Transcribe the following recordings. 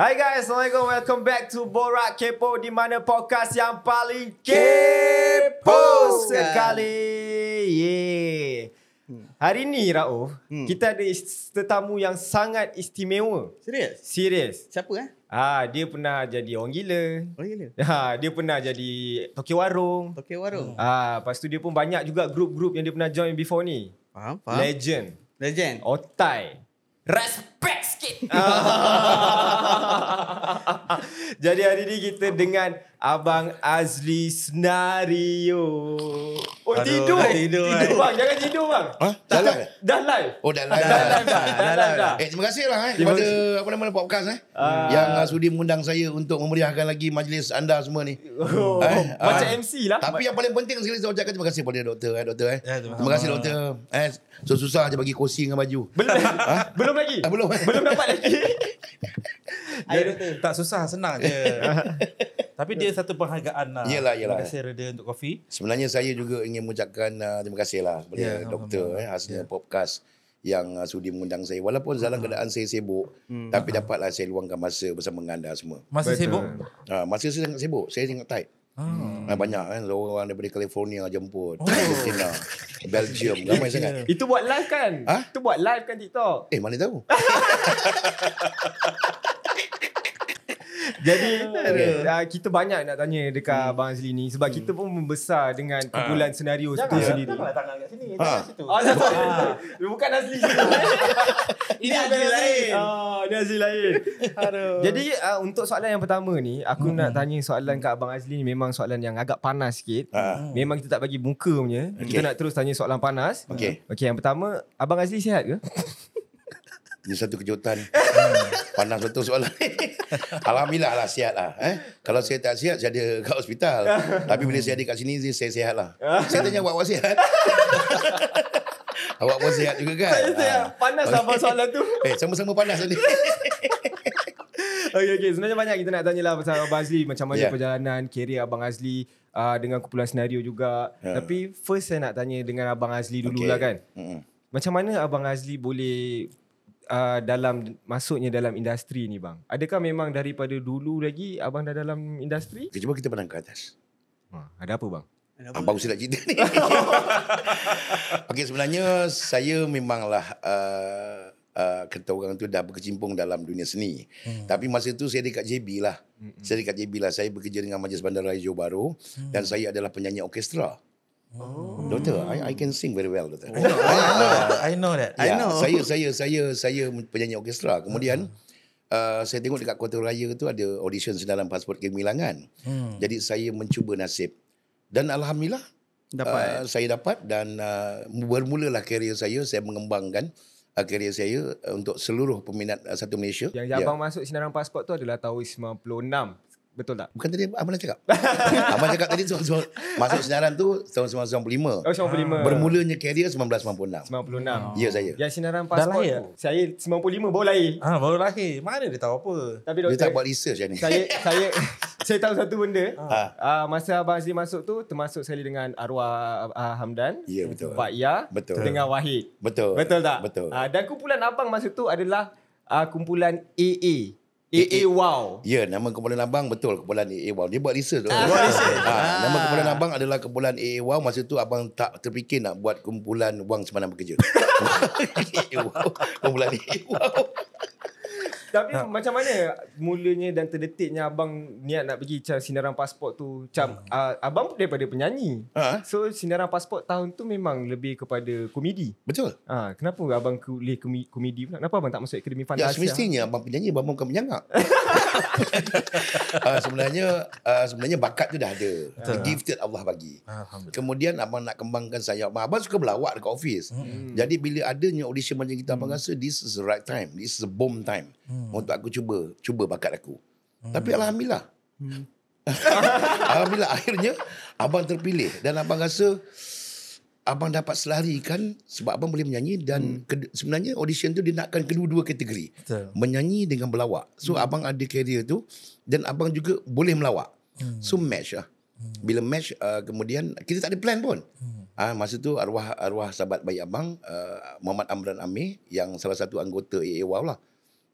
Hai guys, Assalamualaikum. Welcome back to Borak Kepo di mana podcast yang paling kepo sekali. Yeah. Hari ni Rauf, Hmm. kita ada is- tetamu yang sangat istimewa. Serius? Serius. Siapa eh? Ah, dia pernah jadi orang gila. Oh gila. Ha, dia pernah jadi toki warung. Tokyo Warung. Ah, lepas tu dia pun banyak juga grup-grup yang dia pernah join before ni. Faham? Faham? Legend. Legend. Otai. Respect sikit. Jadi hari ni kita dengan Abang Azli Senario. Oh Aduh, tidur. tidur, tidur eh. bang. Jangan tidur bang. Ha? Dah live? Dah live. Oh dah live. Dah live dah. Dah live dah. Eh terima kasih lah eh Terima kepada apa nama podcast eh Ah. yang uh, sudi mengundang saya untuk memeriahkan lagi majlis anda semua ni. Oh, Eh, macam ah. MC lah. Tapi yang paling penting sekali saya ucapkan terima kasih kepada doktor eh doktor eh. Ya, terima terima kasih doktor. Eh susah-susah je bagi kursi dengan baju. belum belum lagi. Ah, belum. Belum dapat lagi. Doktor. Tak susah, senang je. Tapi dia satu penghargaan lah. Yelah, yelah. Terima kasih Reda untuk kopi. Sebenarnya saya juga ingin mengucapkan uh, terima kasih lah kepada Ya, doktor eh Hasna podcast yang uh, sudi mengundang saya walaupun dalam keadaan saya sibuk tapi dapatlah saya luangkan masa bersama dengan anda semua. Masih Betul. sibuk? Ha, masa saya sangat sibuk, saya sangat tight. Hmm. Ha, banyak kan orang daripada California jemput, oh. Argentina, Belgium, ramai sangat. Itu buat live kan? Ha? Itu buat live kan TikTok. Eh mana tahu? Jadi uh, kita banyak nak tanya dekat hmm. Abang Azli ni sebab hmm. kita pun membesar dengan kumpulan senario itu sendiri. Janganlah tangan kat sini. Ha. Jangan situ. Oh, ah. Bukan Azli sini. Ini Azli lain. Ah, ini Azli lain. Aduh. Jadi uh, untuk soalan yang pertama ni, aku hmm. nak tanya soalan kat Abang Azli ni memang soalan yang agak panas sikit. Ha. Memang kita tak bagi muka punya. Okay. Kita nak terus tanya soalan panas. Okey. Okey, yang pertama, Abang Azli sihat ke? Ini satu kejutan. Panas betul soalan. Alhamdulillah lah sihat lah. Eh? Kalau saya tak sihat, saya ada kat hospital. Tapi bila saya ada kat sini, saya sihat lah. saya tanya awak awak sihat? awak pun sihat juga kan? Saya sihat. Ah. Panas lah soalan tu. Eh, sama-sama panas tadi. Okey okey sebenarnya banyak kita nak tanya lah pasal Abang Azli macam mana Ya. perjalanan kerjaya Abang Azli uh, dengan kumpulan senario juga. Ya. Tapi first saya nak tanya dengan Abang Azli dulu Okey. lah kan. Mm-mm. Macam mana Abang Azli boleh uh, dalam masuknya dalam industri ni bang? Adakah memang daripada dulu lagi abang dah dalam industri? Okay, cuba kita pandang ke atas. Ha, ada apa bang? Abang mesti nak cerita ni. Okey sebenarnya saya memanglah uh, uh, kata orang tu dah berkecimpung dalam dunia seni. Hmm. Tapi masa tu saya dekat JB lah. Hmm. Saya dekat JB lah. Saya bekerja dengan Majlis Bandaraya Johor Bahru hmm. dan saya adalah penyanyi orkestra. Oh. Doktor, I, I can sing very well, doktor. I know, I know that. I Ya, know. saya saya saya saya penyanyi orkestra. Kemudian uh, saya tengok dekat Kota Raya tu ada audition sedalam pasport kegemilangan. Hmm. Jadi saya mencuba nasib dan alhamdulillah Dapat. Uh, saya dapat dan uh, bermulalah kerjaya saya saya mengembangkan uh, kerjaya saya uh, untuk seluruh peminat uh, satu Malaysia. Yang abang masuk sinaran pasport tu adalah tahun 96. Betul tak? Bukan tadi abang dah cakap. abang cakap tadi so, so, masuk senaran tu tahun 1995. Oh 95. Bermulanya kerjaya 1996. 96. Ya saya. Yang sinaran pasport lahir? tu. Saya 95 baru lahir. Ah, baru lahir. Mana dia tahu apa? Tapi Dia doktor, tak buat research ni. saya saya saya tahu satu benda. Ah. Uh, masa Abang Azli masuk tu termasuk sekali dengan arwah uh, Hamdan, Ya, betul. Pak Ya Betul. dengan Wahid. Betul. Betul tak? Betul. Uh, dan kumpulan abang masa tu adalah uh, kumpulan AA. AA Wow. Ya, nama kumpulan abang betul kumpulan AA Wow. Dia buat research. Ah. Buat research. Ha, nama kumpulan abang adalah kumpulan AA Wow. Masa tu abang tak terfikir nak buat kumpulan wang semalam bekerja. AA Wow. Kumpulan AA Wow. Tapi macam mana mulanya dan terdetiknya abang niat nak pergi macam sinaran pasport tu? Macam uh, abang pun daripada penyanyi. Ha, So sinaran pasport tahun tu memang lebih kepada komedi. betul. Ah, kenapa abang kuliah komi- komedi pula? Kenapa abang tak masuk akademi Ya, fantasi? semestinya abang penyanyi, abang bukan penyangak. uh, sebenarnya uh, sebenarnya bakat tu dah ada. The gifted Allah bagi. Alhamdulillah. Kemudian abang nak kembangkan sayap. Abang, abang suka berlawak dekat office. Hmm. Jadi bila adanya audition macam kita, abang rasa this is the right time. This is the bomb time. Hmm. Untuk aku cuba, cuba bakat aku. Hmm. Tapi Alhamdulillah. Hmm. Alhamdulillah akhirnya abang terpilih. Dan abang rasa abang dapat selarikan sebab abang boleh menyanyi dan hmm. ke, sebenarnya audition tu dia nakkan kedua-dua kategori. Betul. Menyanyi dengan berlawak. So hmm. abang ada career tu dan abang juga boleh melawak. Hmm. So match lah. Hmm. Bila match uh, kemudian kita tak ada plan pun. Hmm. Ah masa tu arwah arwah sahabat baik abang uh, Muhammad Amran Amir yang salah satu anggota AA lah.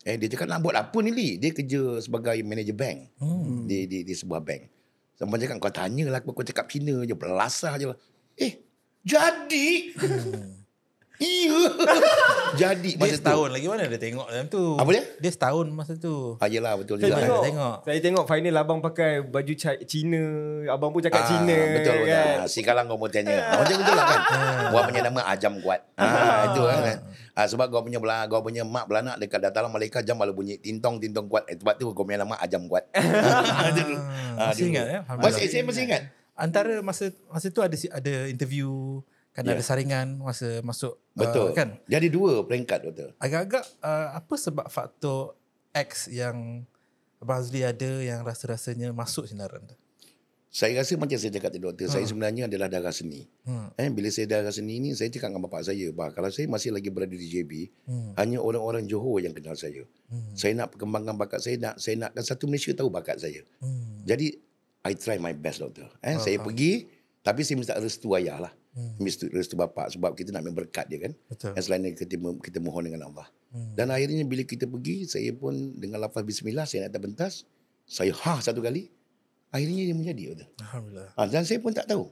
Eh dia cakap nak buat apa ni Li? Dia kerja sebagai manager bank. Hmm. Di, di di sebuah bank. Sampai cakap kau tanyalah aku kau cakap Cina je belasah je lah. Eh jadi Iya. Jadi Dia masa tu. setahun lagi mana dia tengok dalam tu. Apa dia? Dia setahun masa tu. Ah yelah betul Saya juga. tengok. tengok, tengok. Saya tengok final abang pakai baju Ca- Cina. Abang pun cakap Ah, Cina Betul betul. kan. Ah, si kalang kau mau tanya. Ah, macam betul lah kan. Gua punya nama Ajam Kuat. Ah itu kan. Ah, sebab gua punya belah, gua punya mak beranak dekat dataran Malaikat jam baru bunyi tintong tintong kuat. Eh, sebab tu gua punya nama Ajam Kuat. Ah, Masih dulu. ingat ya? Masih saya masih ingat. Antara masa masa tu ada ada interview kan Ya. ada saringan masa masuk Betul. Uh, kan. Jadi dua peringkat betul. Agak-agak uh, apa sebab faktor X yang Abang Azli ada yang rasa-rasanya masuk sinaran tu? Saya rasa macam saya cakap tadi doktor, saya sebenarnya adalah darah seni. Hmm. Eh, bila saya darah seni ni, saya cakap dengan bapak saya, bah, kalau saya masih lagi berada di JB, Hmm. hanya orang-orang Johor yang kenal saya. Hmm. Saya nak perkembangkan bakat saya, nak saya nakkan satu Malaysia tahu bakat saya. Hmm. Jadi, I try my best doktor. Eh, saya pergi, tapi saya minta restu ayah lah. Hmm. Restu, restu bapak sebab kita nak ambil berkat dia kan. Betul. Dan selain itu, kita, kita mohon dengan Allah. Hmm. Dan akhirnya bila kita pergi, saya pun dengan lafaz bismillah, saya nak atas pentas, saya ha satu kali, akhirnya dia menjadi doktor. Alhamdulillah. Ha, dan saya pun tak tahu.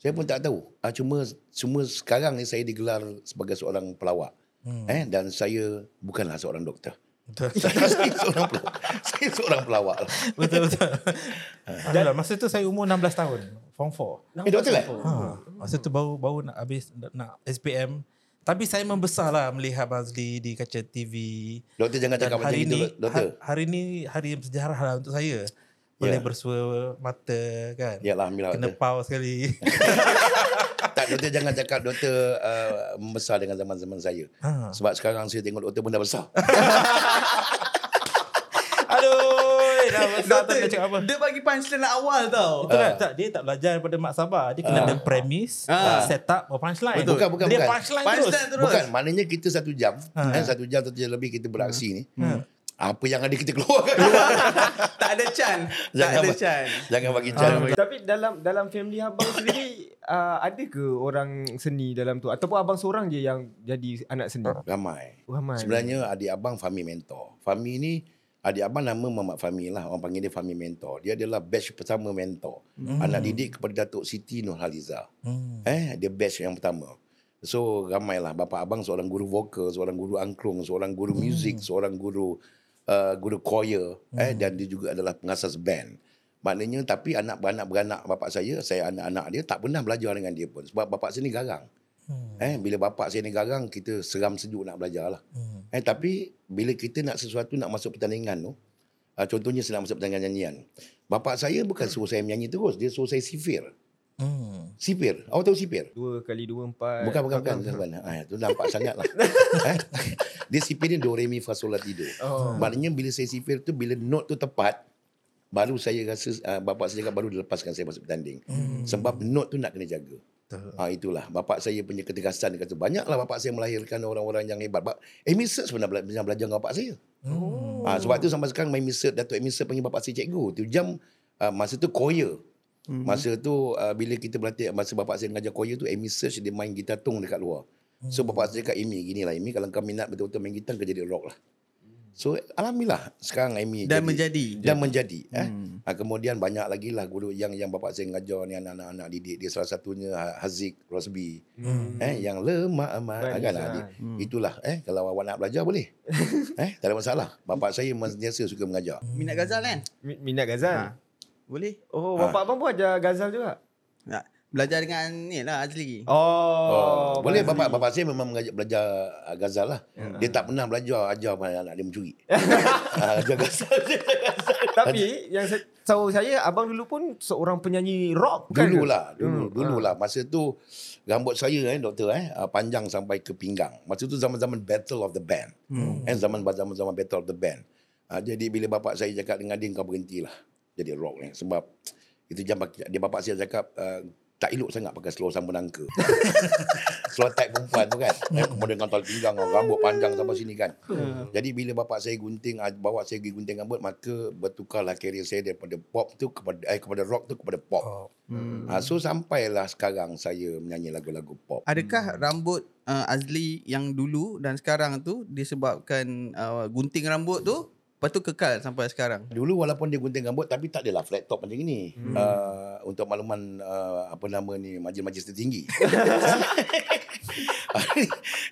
Saya pun tak tahu. Ha, cuma cuma sekarang ni saya digelar sebagai seorang pelawak. Hmm. Eh dan saya bukanlah seorang doktor. Betul. saya seorang pelawak. saya seorang pelawak. lah. betul betul. Alhamdulillah masa tu saya umur 16 tahun. Form 4. Eh doktor kan? Ha, masa tu baru baru nak habis nak, nak SPM. Tapi saya membesarlah melihat Abang Azli di kaca TV. Doktor jangan Dan cakap macam itu ni doktor. ha- hari ni hari yang bersejarah lah untuk saya. Boleh Ya. bersua mata kan. Ya alhamdulillah. Kena Doktor. pau sekali. Tak doktor jangan cakap doktor uh, membesar dengan zaman-zaman saya. ha. Sebab sekarang saya tengok doktor pun dah besar. Aduh, dah besar Doktor, cakap apa. Dia bagi punchline awal tau. Betul tak? tak? Dia tak belajar daripada Mak Sabah. Dia kena ada premis, Ah. set up, punchline. Betul. Bukan, bukan, Dia bukan. punchline, Punchline terus. terus. Bukan, maknanya kita satu jam, Ha. eh, satu jam, satu jam lebih kita beraksi ni. Ha. Apa yang ada kita keluarkan. tak ada chan. Tak Jangan ada ba- chan. Jangan bagi cara. Tapi dalam dalam family abang sendiri uh, ada ke orang seni dalam tu ataupun abang seorang je yang jadi anak seni? Ramai. Ramai. Sebenarnya adik abang Fahmi Mentor. Fahmi ni adik abang nama Muhammad Fahmi lah. Orang panggil dia Fahmi Mentor. Dia adalah batch pertama mentor. Hmm. Anak didik kepada Datuk Siti Nurhaliza. Hmm. Eh, dia batch yang pertama. So ramailah bapa abang seorang guru vokal, seorang guru angklung, seorang guru muzik, seorang guru uh, guru choir eh dan dia juga adalah pengasas band. Maknanya tapi anak beranak bapak saya, saya anak-anak dia tak pernah belajar dengan dia pun sebab bapak saya ni garang. Hmm. Eh bila bapak saya ni garang kita seram sejuk nak belajar lah. Hmm. Eh tapi bila kita nak sesuatu nak masuk pertandingan tu, uh, contohnya saya nak masuk pertandingan nyanyian. Bapak saya bukan suruh saya menyanyi terus, dia suruh saya sifir. Hmm. Sipir. Awak tahu sipir? Dua kali dua empat. Bukan bukan bukan bukan. bukan. Ah tu nampak sangat lah. eh? Dia sipir ni do re mi fa sol la ti do. Oh. Maknanya bila saya sipir tu bila note tu tepat baru saya rasa uh, bapak saya cakap baru dilepaskan saya masuk bertanding. Hmm. Sebab note tu nak kena jaga. Ha, itulah bapak saya punya ketegasan dia kata banyaklah bapak saya melahirkan orang-orang yang hebat. Bak Amy Search pernah bela- pernah belajar dengan bapak saya. Hmm. Ha, sebab tu sampai sekarang Amy Search Datuk Amy Search panggil bapak saya cikgu. Tu jam uh, masa tu choir. Mm-hmm. Masa tu uh, bila kita berlatih masa bapak saya mengajar choir tu Amy Search dia main gitar tung dekat luar. So bapak saya cakap Amy gini lah Amy kalau kau minat betul-betul main gitar kau jadi rock lah. So alhamdulillah sekarang Amy Dan jadi, menjadi. dan menjadi eh. Ha, kemudian banyak lagi lah guru yang yang bapak saya mengajar ni anak-anak anak didik dia salah satunya Ha- Haziq Rosbi. Hmm. Eh yang lemah amat Baik, kan Ustaz. adik. Itulah eh kalau awak nak belajar boleh. eh tak ada masalah. Bapak saya sentiasa suka mengajar. Minat Ghazal kan? Mi- Minat Gazal. Ha. Boleh? Oh, Ha. bapak abang pun ajar Gazal juga. Nak belajar dengan ni lah Azli. Oh, Oh, boleh bapak bapak saya memang mengajar belajar uh, ghazal lah. Dia tak pernah belajar ajar pada anak dia mencuri. Ah, ajar ghazal je. Tapi yang saya tahu saya abang dulu pun seorang penyanyi rock bukan? Dulu ke? lah, dulu, Hmm, dulu lah. Masa tu rambut saya eh doktor eh ah, panjang sampai ke pinggang. Masa tu zaman-zaman Battle of the Band. Hmm. Eh zaman zaman zaman Battle of the Band. Ah, jadi bila bapak saya cakap dengan dia kau berhentilah jadi rock ni sebab itu jam dia bapak saya cakap uh, tak elok sangat pakai seluar sama nangka. seluar tight perempuan tu kan. Eh, kemudian dengan tali pinggang, rambut panjang sampai sini kan. Jadi bila bapak saya gunting, ah, bawa saya pergi gunting rambut, maka bertukarlah career saya daripada pop tu kepada eh, kepada rock tu kepada pop. Oh. Hmm. Ha, so sampailah sekarang saya menyanyi lagu-lagu pop. Adakah rambut uh, Azli yang dulu dan sekarang tu disebabkan uh, gunting rambut tu lepas tu kekal sampai sekarang? Dulu walaupun dia gunting rambut tapi tak adalah flat top macam ini. Hmm. Uh, untuk makluman uh, apa nama ni majlis-majlis tertinggi.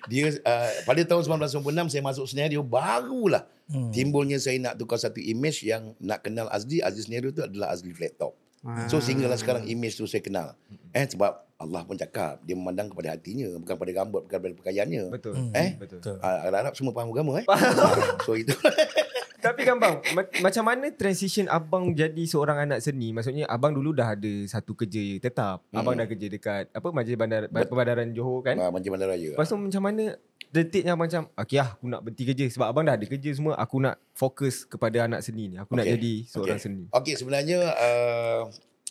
dia uh, pada tahun 1996 saya masuk senario barulah hmm. timbulnya saya nak tukar satu image yang nak kenal Azli, Azli senario tu adalah Azli flat top. So sehinggalah sekarang image tu saya kenal. Eh sebab Allah pun cakap dia memandang kepada hatinya bukan pada rambut bukan pada pakaiannya. Betul. Eh? Betul. Uh, harap semua faham agama eh. so itu. Tapi kan bang, ma- macam mana transition abang jadi seorang anak seni? Maksudnya abang dulu dah ada satu kerja tetap. Abang Hmm. dah kerja dekat apa Majlis Bandar Perbadaran Johor kan? uh, macam mana raya. Lepas tu macam mana detiknya abang macam okay lah aku nak berhenti kerja sebab abang dah ada kerja semua aku nak fokus kepada anak seni ni aku nak Okay. jadi seorang Okey. seni Okey, sebenarnya uh,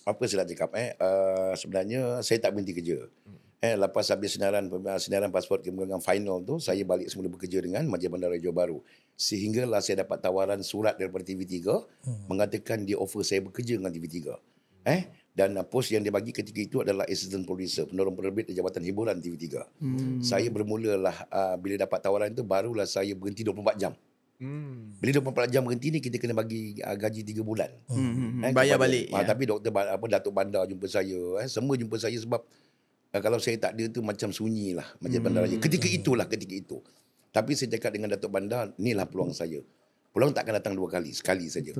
apa saya nak cakap eh uh, sebenarnya saya tak berhenti kerja. Eh lepas habis senaran senaran pasport kemudian final tu saya balik semula bekerja dengan Majlis Bandar Johor Bahru. Sehinggalah saya dapat tawaran surat daripada TV3 hmm. mengatakan dia offer saya bekerja dengan TV3. Eh dan uh, pos yang dia bagi ketika itu adalah assistant producer, penolong penerbit di Jabatan Hiburan TV3. Hmm. Saya bermulalah uh, bila dapat tawaran itu barulah saya berhenti 24 jam. hmm. Bila 24 jam berhenti ni kita kena bagi uh, gaji 3 bulan. Hmm, hmm, hmm. Eh, Bayar kepada- balik. Ah, ya. Tapi doktor apa Datuk Bandar jumpa saya, eh, semua jumpa saya sebab uh, kalau saya tak ada tu macam sunyi lah Majlis Bandar Raya. Ketika itulah ketika itu. Tapi saya cakap dengan Datuk Bandar, inilah peluang saya. Peluang tak akan datang dua kali, sekali saja.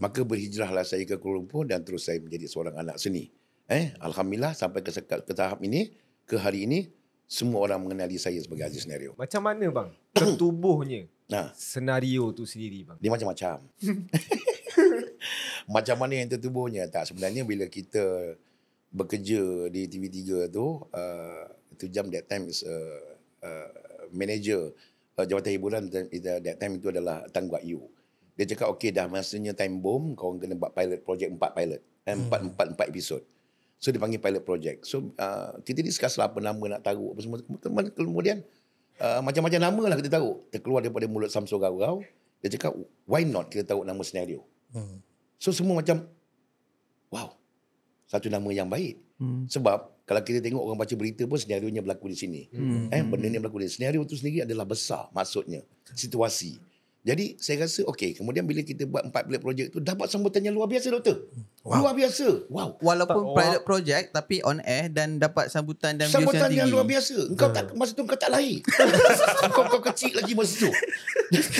Maka berhijrahlah saya ke Kuala Lumpur dan terus saya menjadi seorang anak seni. Eh, alhamdulillah sampai ke, ke tahap ini, ke hari ini semua orang mengenali saya sebagai Aziz Senario. macam mana bang tertubuhnya Nah, senario tu sendiri bang Dia macam-macam. macam mana yang tertubuhnya? Tak, sebenarnya bila kita bekerja di TV3 tu, uh, itu jam that time is uh, uh, manager uh, jawatan hiburan dan that time itu adalah Tan Guat Yu. Dia cakap, okey dah masanya time bomb, kau kena buat pilot project, empat pilot. Eh, empat, empat, empat episod. So dia panggil pilot project. So uh, kita discuss lah apa nama nak taruh apa semua. Kemudian uh, macam-macam nama lah kita taruh. Terkeluar daripada mulut Samsul Gaurau. Dia cakap why not kita taruh nama senario. Hmm. So semua macam wow. Satu nama yang baik. Hmm. Sebab kalau kita tengok orang baca berita pun senario-nya berlaku di sini. Hmm. Eh benda ni berlaku di sini. Senario tu sendiri adalah besar maksudnya. Situasi. Jadi saya rasa okey. Kemudian bila kita buat empat pilot projek tu dapat sambutan yang luar biasa doktor. Wow. Luar biasa. Wow. Walaupun Wah. pilot project tapi on air dan dapat sambutan dan views Sambutan yang yang tinggi. luar biasa. Engkau tak masa tu engkau tak lahir. kau kau kecil lagi masa tu.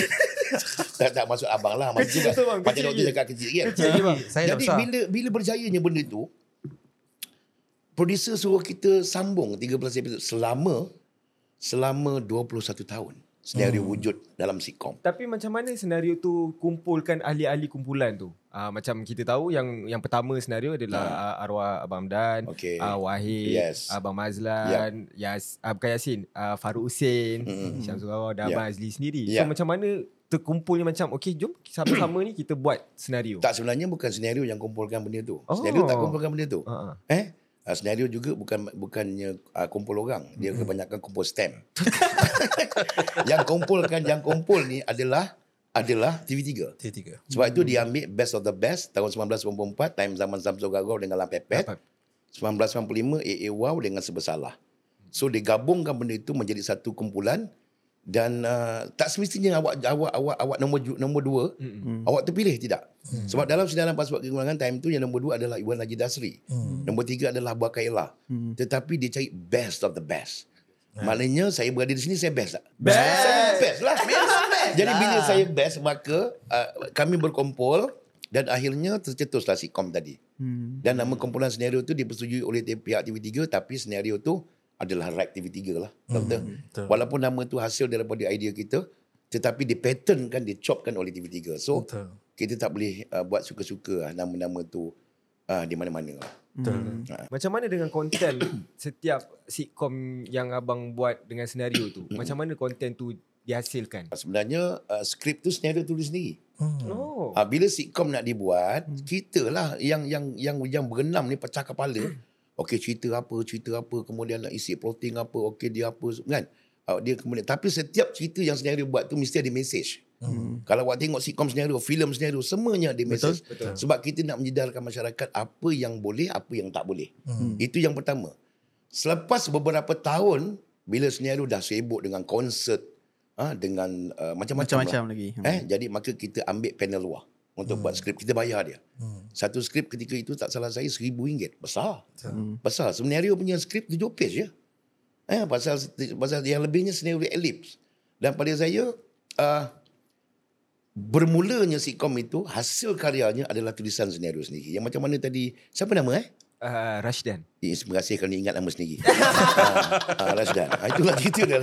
tak tak maksud abang lah masa Kecil tu kan. Macam kecil doktor cakap kecil kan. Kecil lagi bang Jadi bila bila berjayanya benda tu producer suruh kita sambung 13 episod selama selama 21 tahun. Senario hmm. wujud dalam sitcom. Tapi macam mana senario tu kumpulkan ahli-ahli kumpulan tu? Uh, macam kita tahu yang yang pertama senario adalah uh, arwah Abang Hamdan, Okey. uh, Wahid, Yes. Abang Mazlan, Yas, uh, bukan Yasin, uh, Farouk Hussein, Mm-mm. Syamsul Gawar dan Yeah. Abang Azli sendiri. Yeah. So macam mana terkumpulnya macam okey jom sama-sama ni kita buat senario. Tak sebenarnya bukan senario yang kumpulkan benda tu. Oh. Senario tak kumpulkan benda tu. Uh-uh. Eh? Uh, senario juga bukan bukannya uh, kumpul orang. Dia kebanyakan kumpul stamp. yang kumpulkan yang kumpul ni adalah adalah TV3. Tiga-tiga. Sebab itu dia ambil best of the best tahun 1994 time zaman Samsul Gagau dengan Lampepet. Dapat. 1995 AA Wow dengan Sebersalah. So dia gabungkan benda itu menjadi satu kumpulan dan uh, tak semestinya awak awak awak awak nombor nombor dua Mm-mm. awak terpilih tidak. Hmm. Sebab dalam sedaran pasport kekurangan time tu yang nombor dua adalah Iwan Haji Dasri. Hmm. Nombor tiga adalah Abu Kaila. Hmm. Tetapi dia cari best of the best. Maknanya saya berada di sini saya best tak? Best. Saya best lah. Jadi lah. bila saya best maka uh, kami berkumpul dan akhirnya tercetuslah sitcom tadi. Hmm. Dan nama kumpulan senario tu dipersetujui oleh pihak TV3 tapi senario tu adalah right TV3 lah. Betul? betul. Walaupun nama tu hasil daripada idea kita tetapi di pattern kan dicopkan oleh TV3. So Betul. kita tak boleh uh, buat suka-suka lah nama-nama tu uh, di mana-mana lah. Betul. Macam mana dengan konten setiap sitcom yang abang buat dengan senario tu? Macam mana konten tu dihasilkan? Sebenarnya uh, skrip tu senario tulis sendiri. Hmm. Oh. Uh, bila sitcom nak dibuat, kita lah yang yang yang yang berenam ni pecah kepala. okey cerita apa, cerita apa, kemudian nak isi plotting apa, okey dia apa kan. Uh, dia kemudian tapi setiap cerita yang senario buat tu mesti ada message. Hmm. Kalau awak tengok sitcom senario, filem senario, semuanya ada message. Betul. Sebab kita nak menyedarkan masyarakat apa yang boleh, apa yang tak boleh. Hmm. Itu yang pertama. Selepas beberapa tahun bila senario dah sibuk dengan konsert ha, dengan uh, macam-macam Macam-macam lah. lagi. Eh, jadi maka kita ambil panel luar untuk buat skrip. Kita bayar dia. Satu skrip ketika itu tak salah saya seribu ringgit. Besar. Besar. Senario punya skrip tujuh page je. Eh, pasal, pasal yang lebihnya senario ellipse. Dan pada saya, uh, bermulanya sitcom itu, hasil karyanya adalah tulisan senario sendiri. Yang macam mana tadi, siapa nama eh? Uh, Rashdan. Eh, terima kasih kerana ingat nama sendiri. ah, ah, Rasdan. Ah, itulah cerita dia.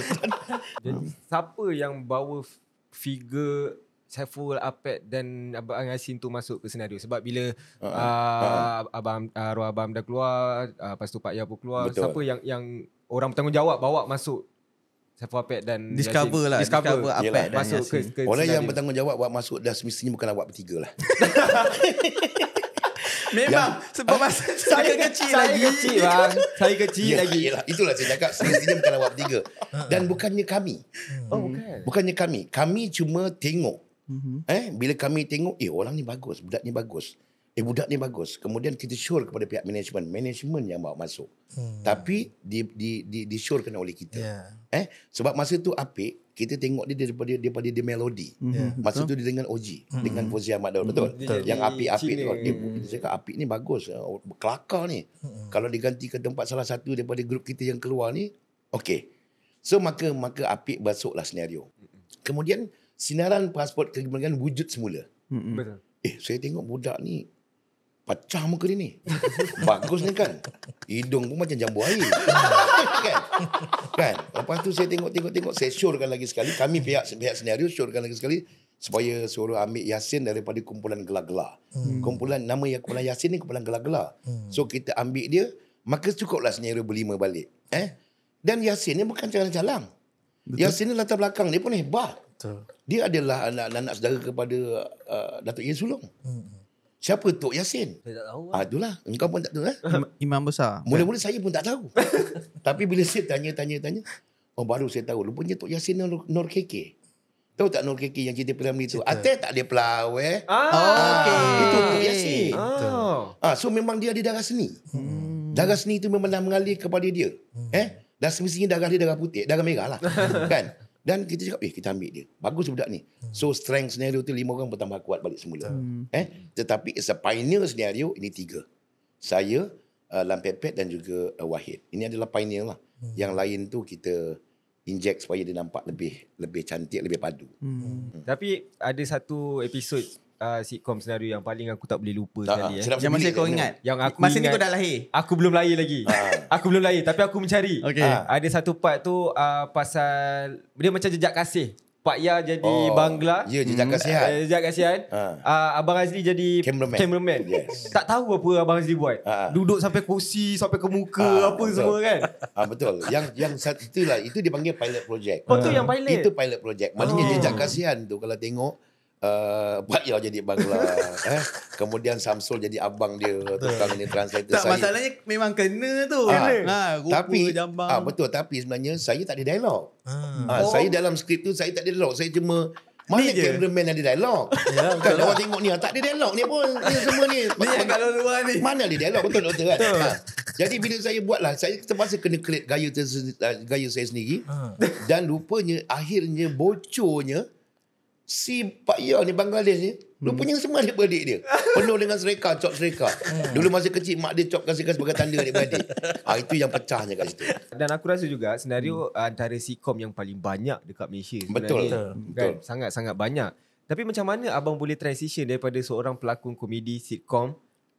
Jadi siapa yang bawa figure Saiful Apet dan Abang Yasin tu masuk ke senario sebab bila uh, Uh-uh. uh, abang uh, arwah abang dah keluar uh, lepas tu Pak Ya pun keluar Betul. siapa yang yang orang bertanggungjawab bawa masuk Saiful Apet dan Discover Yasin? lah. discover, Discover Yelah. Apek dan masuk ke, Yasin. ke Orang yang senario. bertanggungjawab buat masuk dah semestinya bukan awak bertiga lah. Memang sebab masa saya kecil saya lagi. kecil bang saya kecil Ya, lagi Yelah, itulah saya cakap semestinya bukan awak bertiga. Dan bukannya kami. oh bukan Bukannya kami. Kami cuma tengok. Mhm. Eh, bila kami tengok, eh orang ni bagus, budak ni bagus. Eh budak ni bagus. Kemudian kita sure kepada pihak management. Management yang bawa masuk. Hmm. Tapi di di di disyorkan oleh kita. Ya. Eh, sebab masa tu Apik, kita tengok dia daripada daripada dia melodi. Ya. Masa tu dia dengan Oji, dengan Fauzi Ahmad Daud, betul? Jadi Yang apik-apik tu, Cina. dia, dia cakap apik ni bagus, oh, kelakar ni. Kalau diganti ke tempat salah satu daripada grup kita yang keluar ni, okey. So maka maka apik masuklah senario. Kemudian sinaran pasport kemerdekaan wujud semula. betul Eh, saya tengok budak ni pecah muka dia ni. Bagus ni kan. Hidung pun macam jambu air. kan? Kan? Lepas tu saya tengok-tengok-tengok, saya syorkan lagi sekali. Kami pihak pihak senario syorkan lagi sekali supaya suruh ambil Yasin daripada kumpulan gelar-gelar. Hmm. Kumpulan nama yang kumpulan Yasin ni kumpulan gelar-gelar. Hmm. So kita ambil dia, maka cukuplah senario berlima balik. Eh? Dan Yasin ni bukan calang-calang. Yasin ni latar belakang dia pun hebat. Betul. Dia adalah anak-anak saudara kepada uh, Datuk Ye Sulong. Hmm. Siapa Tok Yasin? saya tak tahu Ah itulah, engkau pun tak tahu eh. Im- Imam besar. Mula-mula saya pun tak tahu. Tapi bila saya tanya-tanya-tanya, oh baru saya tahu. Rupanya Tok Yasin Nur, Nur KK. Tahu tak Nur KK yang cerita Piramli tu? Atai tak dia pelawai. ah Okey. Itu Tok Yasin. oh Ah, so memang dia ada darah seni. Hmm. Darah seni itu memang dah mengalir kepada dia. Hmm. Eh? Dan semestinya darah dia darah putih, darah merah lah. kan? Dan kita cakap, eh kita ambil dia. Bagus budak ni. So strength scenario tu lima orang bertambah kuat balik semula. Hmm. Eh? Tetapi as a pioneer scenario, ini tiga. Saya, uh, Lampepet dan juga uh, Wahid. Ini adalah pioneer lah. Hmm. Yang lain tu kita inject supaya dia nampak lebih lebih cantik, lebih padu. Hmm. Tapi ada satu episod uh, sitcom senario yang paling aku tak boleh lupa Tak, sekali eh. sedap Yang masa sebilik kau ingat? Yang aku Masa ni ingat- kau dah lahir? Aku belum lahir lagi. Ah. aku belum lahir tapi aku mencari. Okey. Ah, ada satu part tu uh, pasal dia macam jejak kasih. Pak Ya jadi Oh, Bangla. Ya, jejak kasihan. Uh, jejak kasihan. Ah. Uh, Abang Azli jadi Cameraman. cameraman. Yes. Tak tahu apa Abang Azli buat. Ah. Duduk sampai kursi, sampai ke muka, Ah, apa betul. semua kan. Ah betul. Yang yang itulah itu dipanggil pilot project. Oh, tu yang pilot? Itu pilot project. Maknanya Oh. jejak kasihan tu kalau tengok uh, Pak Yau jadi bangla eh kemudian Samsul jadi abang dia tukang ni translator Tak, saya. masalahnya memang kena tu. Ah. Ha, rupa tapi jambang. ah betul tapi sebenarnya saya tak ada dialog. Ah. Ah, saya dalam skrip tu saya tak ada dialog. Saya cuma mana Ni je. cameraman ada dialog? Ya, kan awak tengok ni ah, tak ada dialog ni pun. Ni semua ni. Ni yang kat luar ni. Mana ada dialog betul doktor kan? Ha. Jadi bila saya buatlah saya terpaksa kena create gaya gaya saya sendiri Ha. dan rupanya akhirnya bocornya si Pak Ya ni Bangladesh ni rupanya semua adik-beradik dia. Penuh dengan sereka, cop sereka. Dulu masa kecil mak dia copkan sereka sebagai tanda adik-beradik. Ah itu yang pecahnya kat situ. Dan aku rasa juga senario hmm. antara sitcom yang paling banyak dekat Malaysia Betul. sebenarnya. Betul. Kan? Betul. Sangat-sangat banyak. Tapi macam mana abang boleh transition daripada seorang pelakon komedi sitcom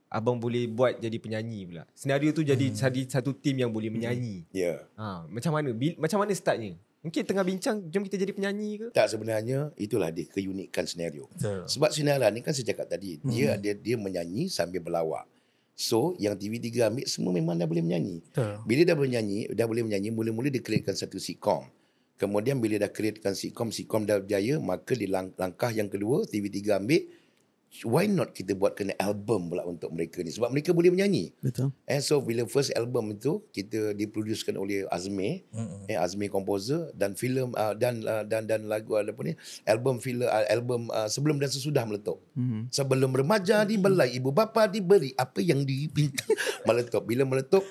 abang boleh buat jadi penyanyi pula. Senario tu jadi jadi satu tim yang boleh menyanyi. Ya. Ha, macam mana? Bil, macam mana startnya? Mungkin tengah bincang jom kita jadi penyanyi ke? Tak sebenarnya itulah dia keunikan senario. Betul. Sebab sinaran ni kan saya cakap tadi, dia dia dia menyanyi sambil berlawak. So yang TV3 ambil semua memang dah boleh menyanyi. Betul. Bila dah boleh menyanyi, dah boleh menyanyi, mula-mula dia createkan satu sitcom. Kemudian bila dah createkan sitcom, sitcom dah berjaya, maka di lang- langkah yang kedua TV3 ambil why not kita buat kena album pula untuk mereka ni sebab mereka boleh menyanyi. Betul. And so bila first album itu kita diproducekan oleh Azmi, mm-hmm. eh Azmi composer dan filem uh, dan uh, dan dan lagu apa ni album filem uh, album uh, sebelum dan sesudah meletup. Mm-hmm. Sebelum remaja dibelai ibu bapa diberi apa yang dipinta meletup. Bila meletup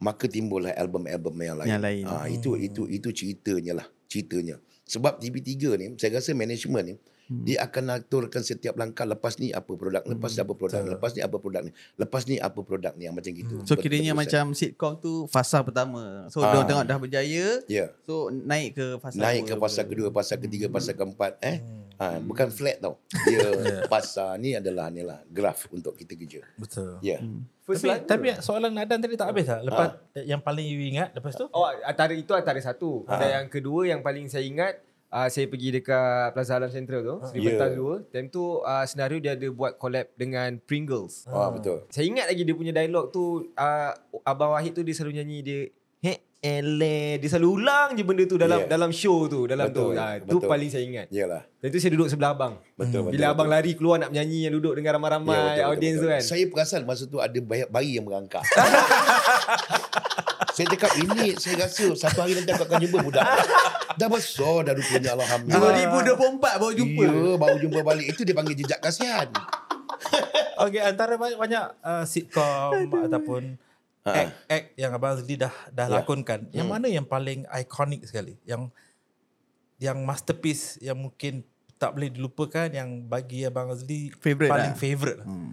maka timbullah album-album yang lain. Yang lain. Ah itu itu itu ceritanya lah, ceritanya. Sebab TV3 ni saya rasa management ni Hmm. Dia akan aturkan setiap langkah lepas ni apa produk, lepas ni apa produk, lepas ni apa produk ni, lepas ni apa produk ni yang macam gitu. So kiranya macam sitcom tu fasa pertama. So Ah. dia tengok dah berjaya. Ya. So naik ke fasa Naik ke fasa kedua, fasa ketiga, fasa keempat eh. Ha, bukan flat tau. Dia fasa ni adalah ni lah graf untuk kita kerja. Betul. Ya. First Tapi, tapi soalan Nadan tadi tak habis tak? Lepas yang paling you ingat lepas tu? Oh, antara itu antara satu. Ha. Dan yang kedua yang paling saya ingat Uh, saya pergi dekat Plaza Alam Central tu Seri Ya. Pentas 2 Time tu uh, senario dia ada buat collab dengan Pringles Ah betul. Saya ingat lagi dia punya dialog tu uh, Abang Wahid tu dia selalu nyanyi dia He ele Dia selalu ulang je benda tu dalam Yeah. dalam show tu dalam Betul, tu. Ah, tu betul. paling saya ingat. Yalah. Dan tu saya duduk sebelah abang. Betul, betul, Bila betul. abang lari keluar nak menyanyi yang duduk dengan Ya, ramai-ramai betul, betul, audiens tu betul. kan. Saya perasan masa tu ada bayi yang merangkak. saya cakap ini saya rasa satu hari nanti aku akan jumpa budak. Dah besar dah rupanya Alhamdulillah. 2024 baru jumpa. Ya, baru jumpa balik. Itu dia panggil jejak kasihan. Okay, antara banyak-banyak uh, sitcom ataupun Ha. act-act yang Abang Azli dah dah Ya. lakonkan, yang Hmm. mana yang paling ikonik sekali? Yang yang masterpiece yang mungkin tak boleh dilupakan yang bagi Abang Azli Favourite paling lah. favourite. Fa-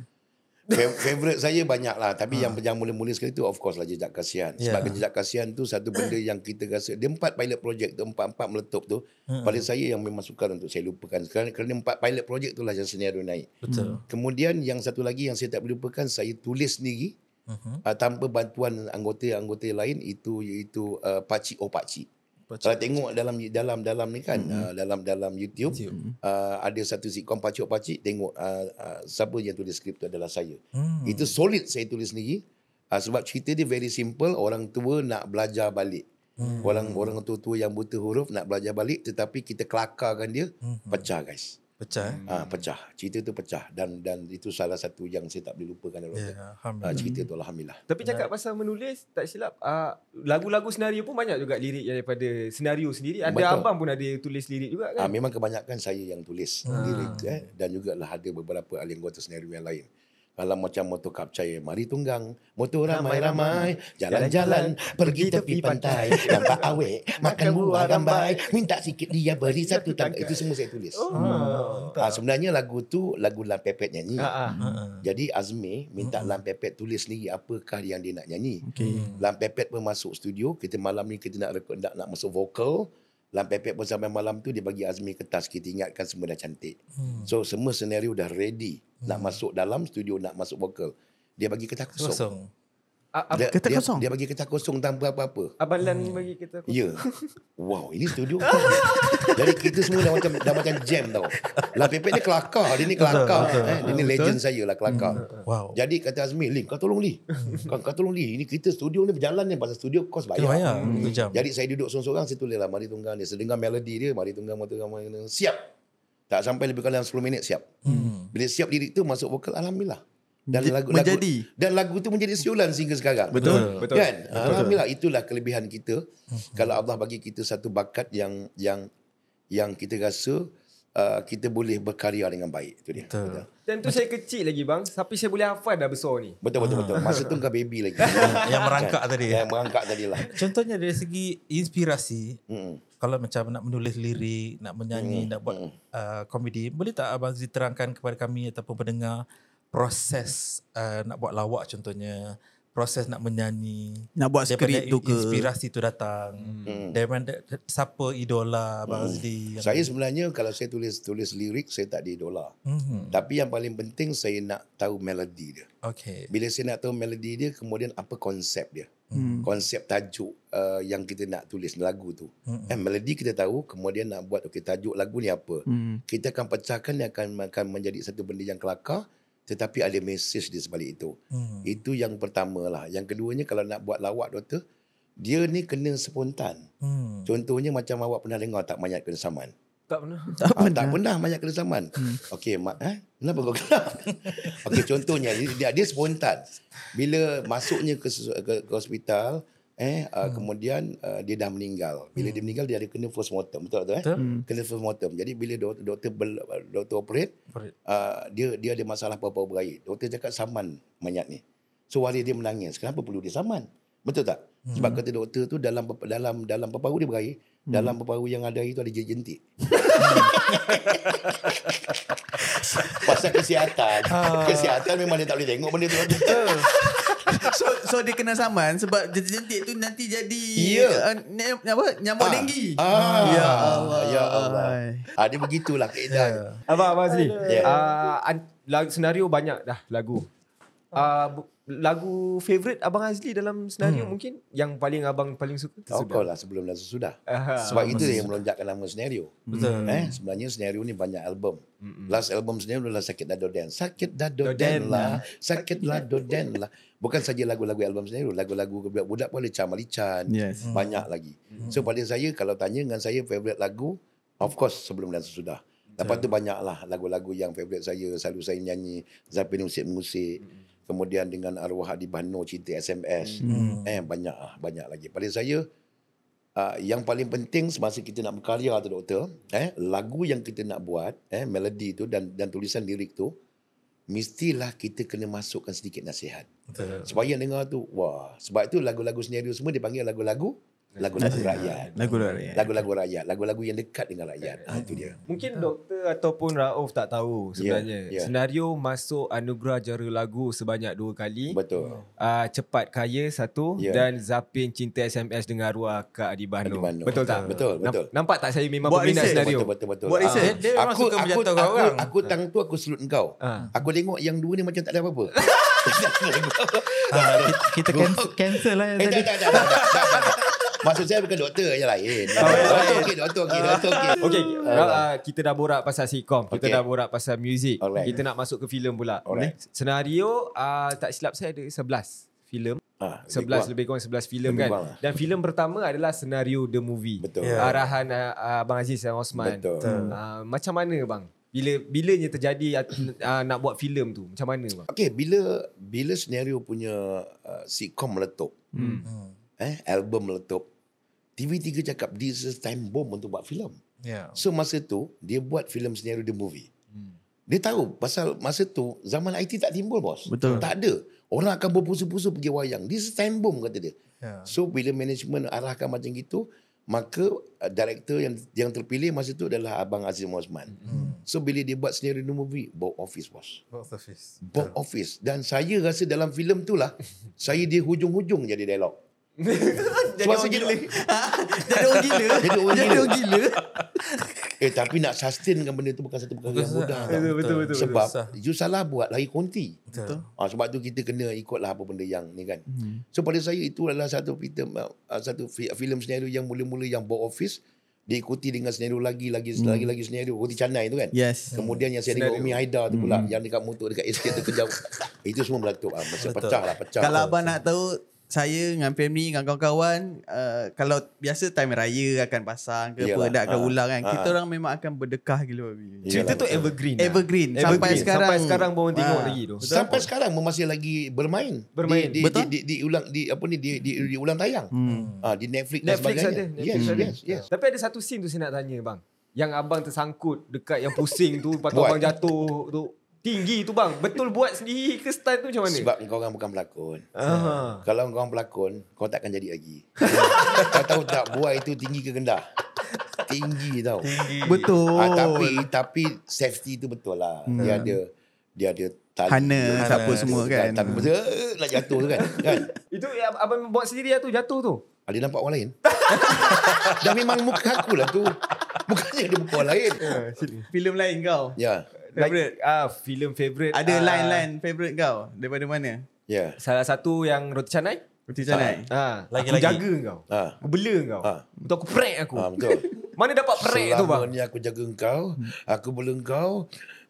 Favorite saya banyak lah Tapi yang yang mula-mula sekali tu Of course lah Jejak Kasihan. Sebab Yeah. Jejak Kasihan tu Satu benda yang kita rasa Dia empat pilot project tu Empat-empat meletup tu Pada saya yang memang sukar Untuk saya lupakan Kerana, kerana empat pilot project tu lah Yang senario naik. Betul. Kemudian yang satu lagi Yang saya tak boleh lupakan Saya tulis sendiri Mhm. uh, Tanpa bantuan anggota-anggota lain Itu iaitu uh, Pakcik Oh Pakcik Kalau tengok dalam dalam dalam ni kan uh, dalam dalam YouTube, YouTube. Uh, ada satu sitcom Pacik Pacik tengok uh, uh, siapa yang tulis skrip tu adalah saya. Hmm. Itu solid saya tulis sendiri. Uh, sebab cerita dia very simple, orang tua nak belajar balik. Hmm. Orang orang tua-tua yang buta huruf nak belajar balik tetapi kita kelakarkan dia Hmm. pecah guys. Pecah. eh? Ah pecah. Cerita tu pecah dan dan itu salah satu yang saya tak boleh lupakan dalam Ya, yeah. alhamdulillah. uh, cerita tu alhamdulillah. Tapi cakap pasal menulis tak silap uh, lagu-lagu senario pun banyak juga lirik daripada senario sendiri. Ada Betul. abang pun ada tulis lirik juga Ah kan. memang kebanyakan saya yang tulis Ah. lirik eh dan juga lah ada beberapa ahli anggota senario yang lain. Kalau macam motor kapcai, mari tunggang. Motor ramai-ramai, jalan-jalan, pergi tepi pantai. Nampak awek, makan buah rambai. Minta sikit dia beri satu tangga. Itu semua saya tulis. Oh. Ah, sebenarnya lagu tu lagu Lam Pepet nyanyi. Ah, ah. Ha-ha. Jadi Azmi minta Lam Pepet tulis sendiri apakah yang dia nak nyanyi. Okay. Lam Pepet pun masuk studio. Kita malam ni kita nak rekod, nak, nak masuk vokal. Lam Pepet pun sampai malam tu dia bagi Azmi kertas. Kita ingatkan semua dah cantik. Hmm. So semua senario dah ready. Nak masuk dalam studio, nak masuk vokal. Dia bagi kertas kosong. Kosong. Ab- Dia, Kertas dia, kosong? Dia bagi kertas kosong tanpa apa-apa. Abang Lan bagi kita. Ya. Wow, ini studio. Jadi kita semua dah macam dah macam jam tau. Lam Pepet ni kelakar. Dia ni kelakar. betul, eh. Dia ni legend saya lah kelakar. Wow. Jadi kata Azmi, Lim kau tolong Li. kau, kau tolong Li. Ini kita studio ni berjalan ni pasal studio kos Kena bayar bayar. satu jam. Jadi saya duduk seorang-seorang saya tulis lah mari tunggang dia. Saya dengar melodi dia, mari tunggang mari tunggang mari tunggang. Siap. Tak sampai lebih kurang 10 minit siap. Hmm. Bila siap lirik tu masuk vokal alhamdulillah. Dan lagu, menjadi. lagu dan lagu tu menjadi siulan sehingga sekarang. Betul. Betul. Kan? Alhamdulillah itulah kelebihan kita. Kalau Allah bagi kita satu bakat yang yang yang kita rasa uh, kita boleh berkarya dengan baik. Itu dia. Betul. Dan tu saya kecil lagi bang. Tapi saya boleh hafal dah besar ni. Betul betul betul. Masa tu kau baby lagi. yang merangkak tadi. Yang merangkak tadi lah. Contohnya dari segi inspirasi, Hmm. kalau macam nak menulis lirik, nak menyanyi, nak buat uh, komedi, boleh tak Abang Zee terangkan kepada kami ataupun pendengar proses uh, nak buat lawak contohnya, proses nak menyanyi, Nak buat daripada skrip tu ke? inspirasi tu datang. Hmm. Daripada siapa idola Abang Azli? yang- Saya sebenarnya kalau saya tulis tulis lirik saya tak ada idola. Mhm. Tapi yang paling penting saya nak tahu melodi dia. Okay. Bila saya nak tahu melodi dia kemudian apa konsep dia. Hmm. Konsep tajuk uh, yang kita nak tulis lagu tu. Hmm. Eh melodi kita tahu kemudian nak buat okey tajuk lagu ni apa. Hmm. Kita akan pecahkan dia akan akan menjadi satu benda yang kelakar tetapi ada message di sebalik itu. Hmm. Itu yang pertama lah. Yang keduanya kalau nak buat lawak doktor, dia ni kena spontan. Hmm. Contohnya macam awak pernah dengar tak mayat kena saman. Tak pernah. Tak Ah, tak pernah banyak kena saman. Hmm. Okey, mak eh? Kenapa kau kenal? Okey, contohnya dia, dia spontan. Bila masuknya ke ke, ke hospital, eh uh, kemudian uh, dia dah meninggal. Bila dia meninggal dia ada kena first mortem, betul tak eh? Betul. Kena first mortem. Jadi bila doktor doktor, bel, doktor operate, Operate. uh, dia dia ada masalah paru-paru berair. Doktor cakap saman mayat ni. So wali dia menangis. Kenapa perlu dia saman? Betul tak? Sebab kata doktor tu dalam dalam dalam paru dia berair, dalam paru yang ada air tu ada jentik. Pasal kesihatan. kesihatan memang dia tak boleh tengok benda tu. so so dia kena saman sebab jentik tu nanti jadi Ya. uh, ny- apa nyamuk Ah. denggi. Ah. Ya Allah. Ya Allah. Ah, dia begitulah keadaan. Abang, Abang Azli. Ya. Uh, an- lagu, senario banyak dah lagu. Uh, lagu favourite Abang Azli dalam senario hmm. mungkin? Yang paling abang paling suka? Kau kau lah sebelum dan sesudah. Aha. Sebab itu yang melonjakkan nama senario. Betul. Eh, sebenarnya senario ni banyak album. Mm-mm. Last album senario adalah Sakit Dado Den. Sakit Dado Den lah. Sakit Dado Den lah. Bukan saja lagu-lagu album senario. Lagu-lagu budak-budak pun ada Cam Alichan. Yes. Banyak lagi. So pada saya, kalau tanya dengan saya favourite lagu, of course sebelum dan sesudah. Lepas tu banyak lah lagu-lagu yang favourite saya. Selalu saya nyanyi Zapin Musik-Musik. Kemudian dengan arwah Adi Bano Cinta SMS. Eh banyak lah. Banyak lagi. Pada saya, uh, yang paling penting semasa kita nak berkarya tu doktor, eh lagu yang kita nak buat, eh melodi tu dan dan tulisan lirik tu mestilah kita kena masukkan sedikit nasihat. Betul. Supaya yang dengar tu, wah, sebab itu lagu-lagu senario semua dipanggil lagu-lagu lagu-lagu rakyat. Lagu rakyat. Lagu-lagu rakyat, lagu-lagu yang dekat dengan rakyat. Ha, itu dia. Mungkin doktor ataupun Rauf tak tahu sebenarnya. Ya, ya. Senario masuk anugerah jara lagu sebanyak dua kali. Betul. Uh, cepat kaya satu Ya. dan Zapin Cinta SMS dengan arwah Kak Adi Bahno. Adi Bahno. Betul tak? Betul, betul. Namp- Nampak tak saya memang Buat peminat senario? Betul, betul, betul. Buat Ah. research. Dia memang aku, suka aku, menjatuhkan aku, orang. aku tang tu aku salute engkau. Ah. Aku tengok yang dua ni macam tak ada apa-apa. Ah, kita, kita cancel, cancel lah yang Eh, tadi. tak, tak, tak, tak, tak, tak, tak. Maksud saya bukan doktor yang lain. Doktor okey, doktor okey, doktor okey. Okey, uh, kita dah borak pasal sitcom, kita Okay. dah borak pasal muzik. Alright. Kita nak masuk ke filem pula. Alright. Senario uh, tak silap saya ada 11 filem. Ah, 11 lebih kurang 11 filem Lebih kan. kurang lah. Dan filem pertama adalah senario The Movie. Betul. Ya. Arahan uh, Abang Aziz dan Osman. Betul. Uh, macam mana bang? Bila bilanya terjadi uh, nak buat filem tu? Macam mana bang? Okey, bila bila senario punya uh, sitcom meletup, Hmm. Eh album meletup, TV3 cakap this is time bomb untuk buat filem. Ya. So masa tu dia buat filem senario The Movie. Hmm. Dia tahu pasal masa tu zaman IT tak timbul bos. Betul. Tak ada. Orang akan berpusu-pusu pergi wayang. This is time bomb kata dia. Ya. So bila management arahkan macam gitu, maka uh, director yang yang terpilih masa tu adalah Abang Aziz Osman. Hmm. So bila dia buat scenario the movie, box office bos. Box office. Box office. Dan saya rasa dalam filem tu lah, saya di hujung-hujung jadi dialog. Jadi orang gila. Jadi orang gila. Jadi orang Jadi gila. orang gila. Eh tapi nak sustainkan benda tu bukan satu perkara yang Betul, mudah. ah, tau. Betul, betul, betul. Sebab Susah. you salah buat lari konti. Betul. Ha, sebab tu kita kena ikutlah apa benda yang ni kan. Hmm. So pada saya itu adalah satu filem uh, satu fi- filem senario yang mula-mula yang box office diikuti dengan senario lagi lagi Hmm. lagi lagi senario Roti Canai tu kan. Yes. Kemudian yang saya dengan. Umi Haida tu Hmm. pula yang dekat motor dekat escape tu kejap. itu semua meletup ah. Masa Betul. pecah lah pecah. Kalau abang nak tahu saya dengan family dengan kawan-kawan uh, kalau biasa time raya akan pasang ke apa dak akan Ha. ulang kan Ha. kita orang memang akan berdekah gila babi. Cerita tu betul. evergreen. lah. Evergreen. Sampai Evergreen. sekarang. Sampai sekarang pun tengok Ah. lagi tu. Sampai sekarang masih lagi bermain. Bermain. Di, di, Betul. Di, di, di, ulang di apa ni di di, di ulang tayang. Hmm. Ah di Netflix, dan Netflix sebagainya. ada. Yes, Netflix ada. yes, yes. Tapi ada satu scene tu saya nak tanya bang. Yang abang tersangkut dekat yang pusing tu lepas tu Buat. abang jatuh tu. Tinggi tu bang. Betul buat sendiri ke style tu macam mana? Sebab kau orang bukan pelakon. Aha. Kalau kau orang pelakon, kau takkan jadi lagi. kau tahu tak buai itu tinggi ke rendah? Tinggi tau. Tinggi. Betul. Ah, tapi tapi safety tu betul lah. Dia ada dia ada tali. Harness, Dia apa ada- semua kan. Tapi betul nak jatuh tu kan. kan? Itu abang buat sendiri lah tu jatuh tu. Ah, dia nampak orang lain. Dah memang muka aku lah tu. Bukannya dia muka orang lain. Filem lain kau. Ya. Favorite. Like, ah, filem favorite. Ada ah, line-line favorite kau daripada mana? Ya. Salah satu yang roti canai. Roti canai. Ah, Lagi-lagi. aku jaga kau. Ah. Aku bela kau. Ah. Betul aku prank aku. Ah, betul. Mana dapat prank tu bang? Selama ni aku jaga engkau, aku bela engkau,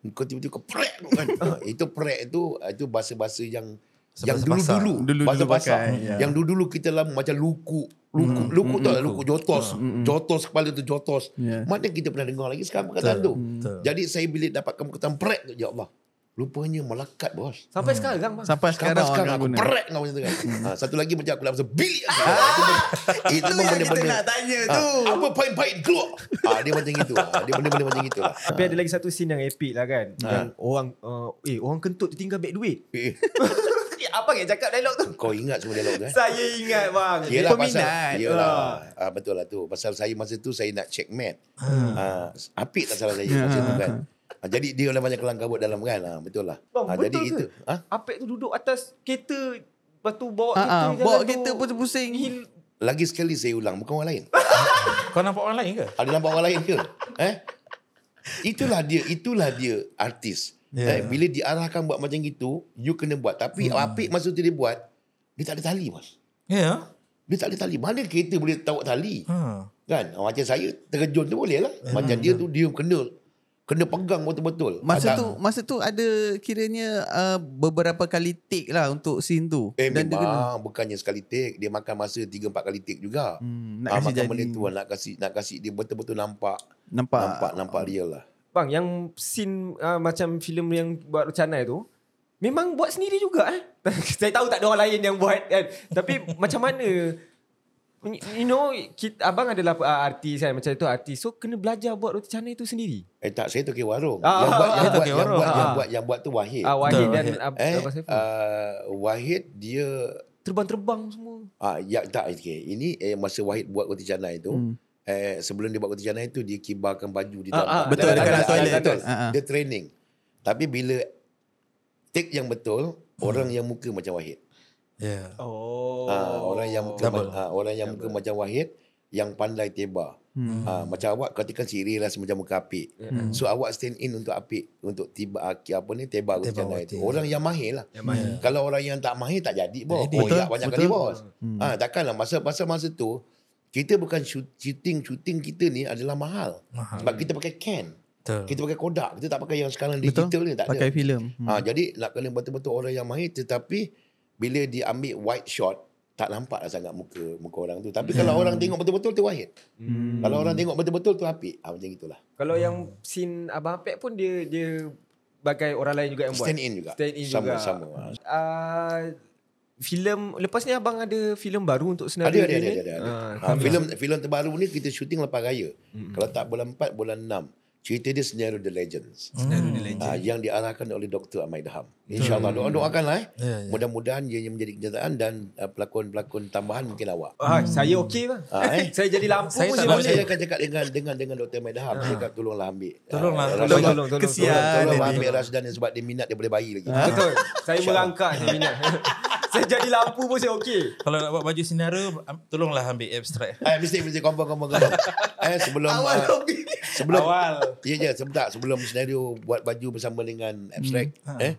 engkau tiba-tiba kau prek tu kan. Ah, itu prek tu, ah, itu bahasa-bahasa yang yang Bahasa pasar. dulu-dulu. Dulu-dulu bahasa pakai, ya. Yang dulu-dulu kita lama macam luku. Luku, luku tu lah, luku jotos. Jotos kepala tu jotos. Yeah. Mana kita pernah dengar lagi sekarang perkataan tu. betul. Jadi saya bila dapatkan perkataan prek tu, ya Allah. Rupanya melekat bos. Sampai sekarang bang. Sampai Sekarang, sekarang, sekarang aku prek kau macam tu kan. ha, satu lagi macam aku nak pasal bilik. Ah, itu pun benda-benda. tanya Ah, apa pain-pain keluar. Ah, dia macam itu. Dia benda-benda macam itu lah. Tapi ada lagi satu scene yang epic lah kan. Yang orang uh, eh orang kentut tinggal beg duit. Eh, Abang yang cakap dialog tu. kau ingat semua dialog tu eh? Saya ingat bang. Dia Yelah peminat. pasal Yelah ah, Betul lah tu Pasal saya masa tu Saya nak check mat ah, Apik tak salah saya Masa tu kan ah, Jadi dia lah banyak kelang kabut dalam kan ah, Betul lah Bang, ah, betul Jadi ke? itu ah, Apek tu duduk atas kereta Lepas tu bawa Ah, kereta ah, jalan bawa kereta pusing-pusing. Hil- Lagi sekali saya ulang Bukan orang lain Kau nampak orang lain ke? Ada nampak orang lain ke eh? Itulah dia Itulah dia artis Ya. eh, Bila diarahkan buat macam gitu You kena buat Tapi hmm. Apik masa tu dia buat Dia tak ada tali mas Ya. Yeah. Dia tak ada tali Mana kereta boleh tahu tali Ha. Kan Ah, Macam saya Terkejut tu boleh lah Macam dia tu Dia kena Kena pegang betul-betul Masa Ada- tu masa tu ada kiranya uh, beberapa kali take lah untuk scene tu. Eh Dan dia kena memang Bukannya sekali take Dia makan masa 3-4 kali take juga hmm, nak ah, kasi Makan jadi benda tu Nak kasih nak kasih dia betul-betul nampak nampak. Nampak Nampak real lah Bang, yang scene uh, macam filem yang buat Canai tu, memang buat sendiri juga eh. Saya tahu tak ada orang lain yang buat kan. Tapi macam mana You know, kita, abang adalah uh, artis kan macam itu artis. So kena belajar buat roti canai tu sendiri. Eh tak saya tokey warung Ah, Yang buat ah, Yang ah, buat Yang warung. buat Yang Ah. buat Yang buat tu Wahid Ah Wahid Betul, dan. Ab- Eh Abang Saiful. uh, Wahid dia Terbang-terbang semua. ah ya tak okay. Ini eh, masa Wahid buat roti canai tu Hmm. Eh, sebelum dia buat roti canai tu dia kibarkan baju di Ah, dalam ah, Betul, dalam- dekat dalam- toilet. dalam- Betul. Ah, ah. Dia training. Tapi bila take yang betul, orang yang muka macam Wahid. Ya. Oh. Ah, orang yang muka Double. ah, orang yang muka macam Wahid yang pandai teba. Hmm. Ah, macam awak katakan Siri lah macam muka apik. Hmm. So awak stand in untuk apik untuk tiba ah, apa ni teba roti Teba canai roti. tu. Orang yang mahir lah. Yang mahir. Kalau orang yang tak mahir tak jadi bos. jadi. Oh, Betul, ya, banyak betul. kali bos. Hmm. Ah, takkanlah masa masa masa tu kita bukan shoot- shooting shooting kita ni adalah mahal. Mahal. Sebab kita pakai can. Betul. Kita pakai Kodak. Kita tak pakai yang sekarang Betul. digital ni tak ada. Pakai filem. Hmm. Ha, jadi nak kena betul-betul orang yang mahir tetapi bila dia ambil wide shot tak nampak lah sangat muka muka orang tu. Tapi kalau orang tengok betul-betul tu Wahid. Hmm. Kalau orang tengok betul-betul tu Apik. Ha, macam itulah. Kalau yang scene Abang Apek pun dia dia bagai orang lain juga yang buat. Stand in juga. Stand in sama, juga. Sama. Ha. Uh, filem lepas ni abang ada filem baru untuk Ada, senario ada, ada, ni? ada, ada. ada. Ah, Ha, filem filem terbaru ni kita syuting lepas raya. Kalau tak bulan 4, bulan 6. Cerita dia Scenario The Legends. Senario The Legend. Ha, yang diarahkan oleh Dr. Ahmad Daham. InsyaAllah. Doa doakanlah eh. Ya, ya. Mudah-mudahan ia menjadi kenyataan dan uh, pelakon-pelakon tambahan mungkin awak. Ah, saya okey bang. Ah, eh? saya jadi lampu Saya pun tak saya boleh. saya akan cakap dengan dengan dengan Dr. Ahmad Daham. Saya cakap tolonglah ambil. Tolonglah, Ah, tolong, tolong, tolong, Kesian Tolong ambil. Rasdan ni sebab dia minat daripada bayi lagi. Betul. Saya InsyaAllah. merangkak saya minat. saya jadi lampu pun saya okey. Kalau nak buat baju senario, am- tolonglah ambil abstract. Eh, mesti mesti confirm confirm confirm. eh sebelum Awal uh, sebelum Awal. Ya je sebentar sebelum senario buat baju bersama dengan abstract Hmm. eh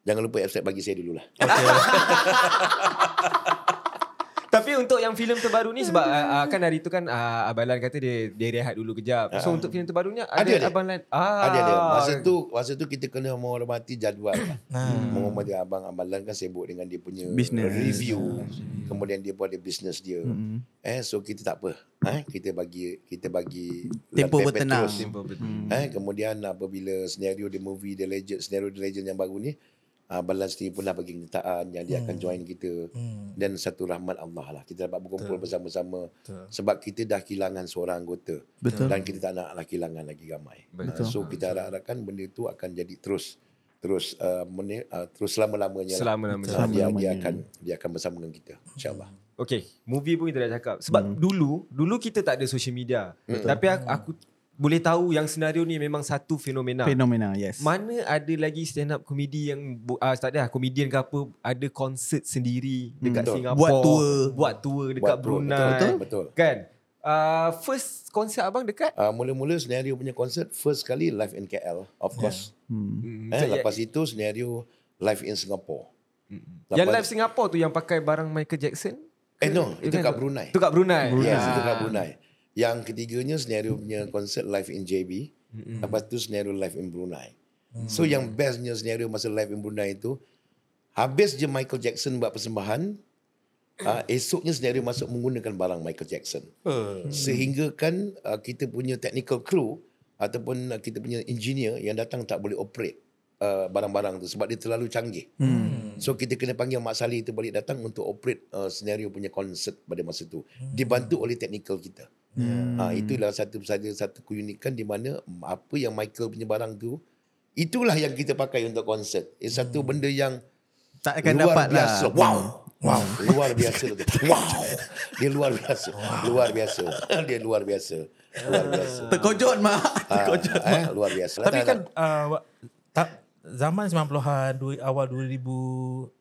jangan lupa abstract bagi saya dululah. Tapi untuk yang filem terbaru ni sebab uh, uh, kan hari tu kan uh, Abang Lan kata dia dia rehat dulu kejap. So untuk filem terbarunya ada, Ada, ada. Abang Lan. Ah. Ada ada. Masa tu masa tu kita kena menghormati jadual. lah. Hmm. Menghormati abang Amalan kan sibuk dengan dia punya Business. review. Kemudian dia pun ada business dia. Hmm. Eh so kita tak apa. Eh kita bagi kita bagi Tempo lantai bertenang. Petrus. Tempo betul. Eh kemudian apabila senario the movie the legend senario the legend yang baru ni uh, Balan sendiri pun dah bagi kenyataan yang dia akan join kita Hmm. dan satu rahmat Allah lah kita dapat berkumpul bersama-sama Betul. sebab kita dah kehilangan seorang anggota Betul. dan kita tak naklah kehilangan lagi ramai. Betul. Uh, so kita harap-harapkan benda tu akan jadi terus terus uh, meni, uh, terus selama-lamanya lah. Selama-lamanya. Uh, dia dia akan dia akan bersama dengan kita insyaallah. Okay, movie pun kita dah cakap. Sebab Hmm. dulu, dulu kita tak ada social media. Tapi aku, aku boleh tahu yang senario ni memang satu fenomena. Fenomena, yes. Mana ada lagi stand up komedi yang ah, tak ada komedian ke apa ada konsert sendiri dekat Betul. Singapura. Buat tour. Buat tour dekat Buat tour, Brunei. betul, betul, betul. Kan? Uh, first konsert abang dekat? Uh, mula-mula senario punya konsert first kali live in KL of course. Hmm. Hmm, Eh, so, lepas itu senario live in Singapore. yang lepas- live Singapore tu yang pakai barang Michael Jackson? Eh no, itu kat Brunei. Tu kat Brunei. Yes, Ah. itu kat Brunei. Yang ketiganya senario punya konsert live in JB. Lepas tu senario live in Brunei. So yang bestnya senario masa live in Brunei itu habis je Michael Jackson buat persembahan uh, esoknya senario masuk menggunakan barang Michael Jackson. Uh, Sehingga kan uh, kita punya technical crew ataupun uh, kita punya engineer yang datang tak boleh operate uh, barang-barang tu sebab dia terlalu canggih. Hmm. So kita kena panggil Mak Saleh tu balik datang untuk operate uh, senario punya konsert pada masa tu. Dibantu oleh technical kita. Hmm. Ha, itulah satu saja satu keunikan di mana apa yang Michael punya barang tu itulah yang kita pakai untuk konsert. Itu satu benda yang Tak akan luar dapat biasa. lah. Wow. Wow, luar biasa tu. Wow. Dia luar biasa. Luar biasa. Dia luar biasa. Luar biasa. Terkojot mak. Ah, Terkojot. eh, luar biasa. Tapi Tak, kan tak. uh, tak zaman 90-an, dua- awal 2000,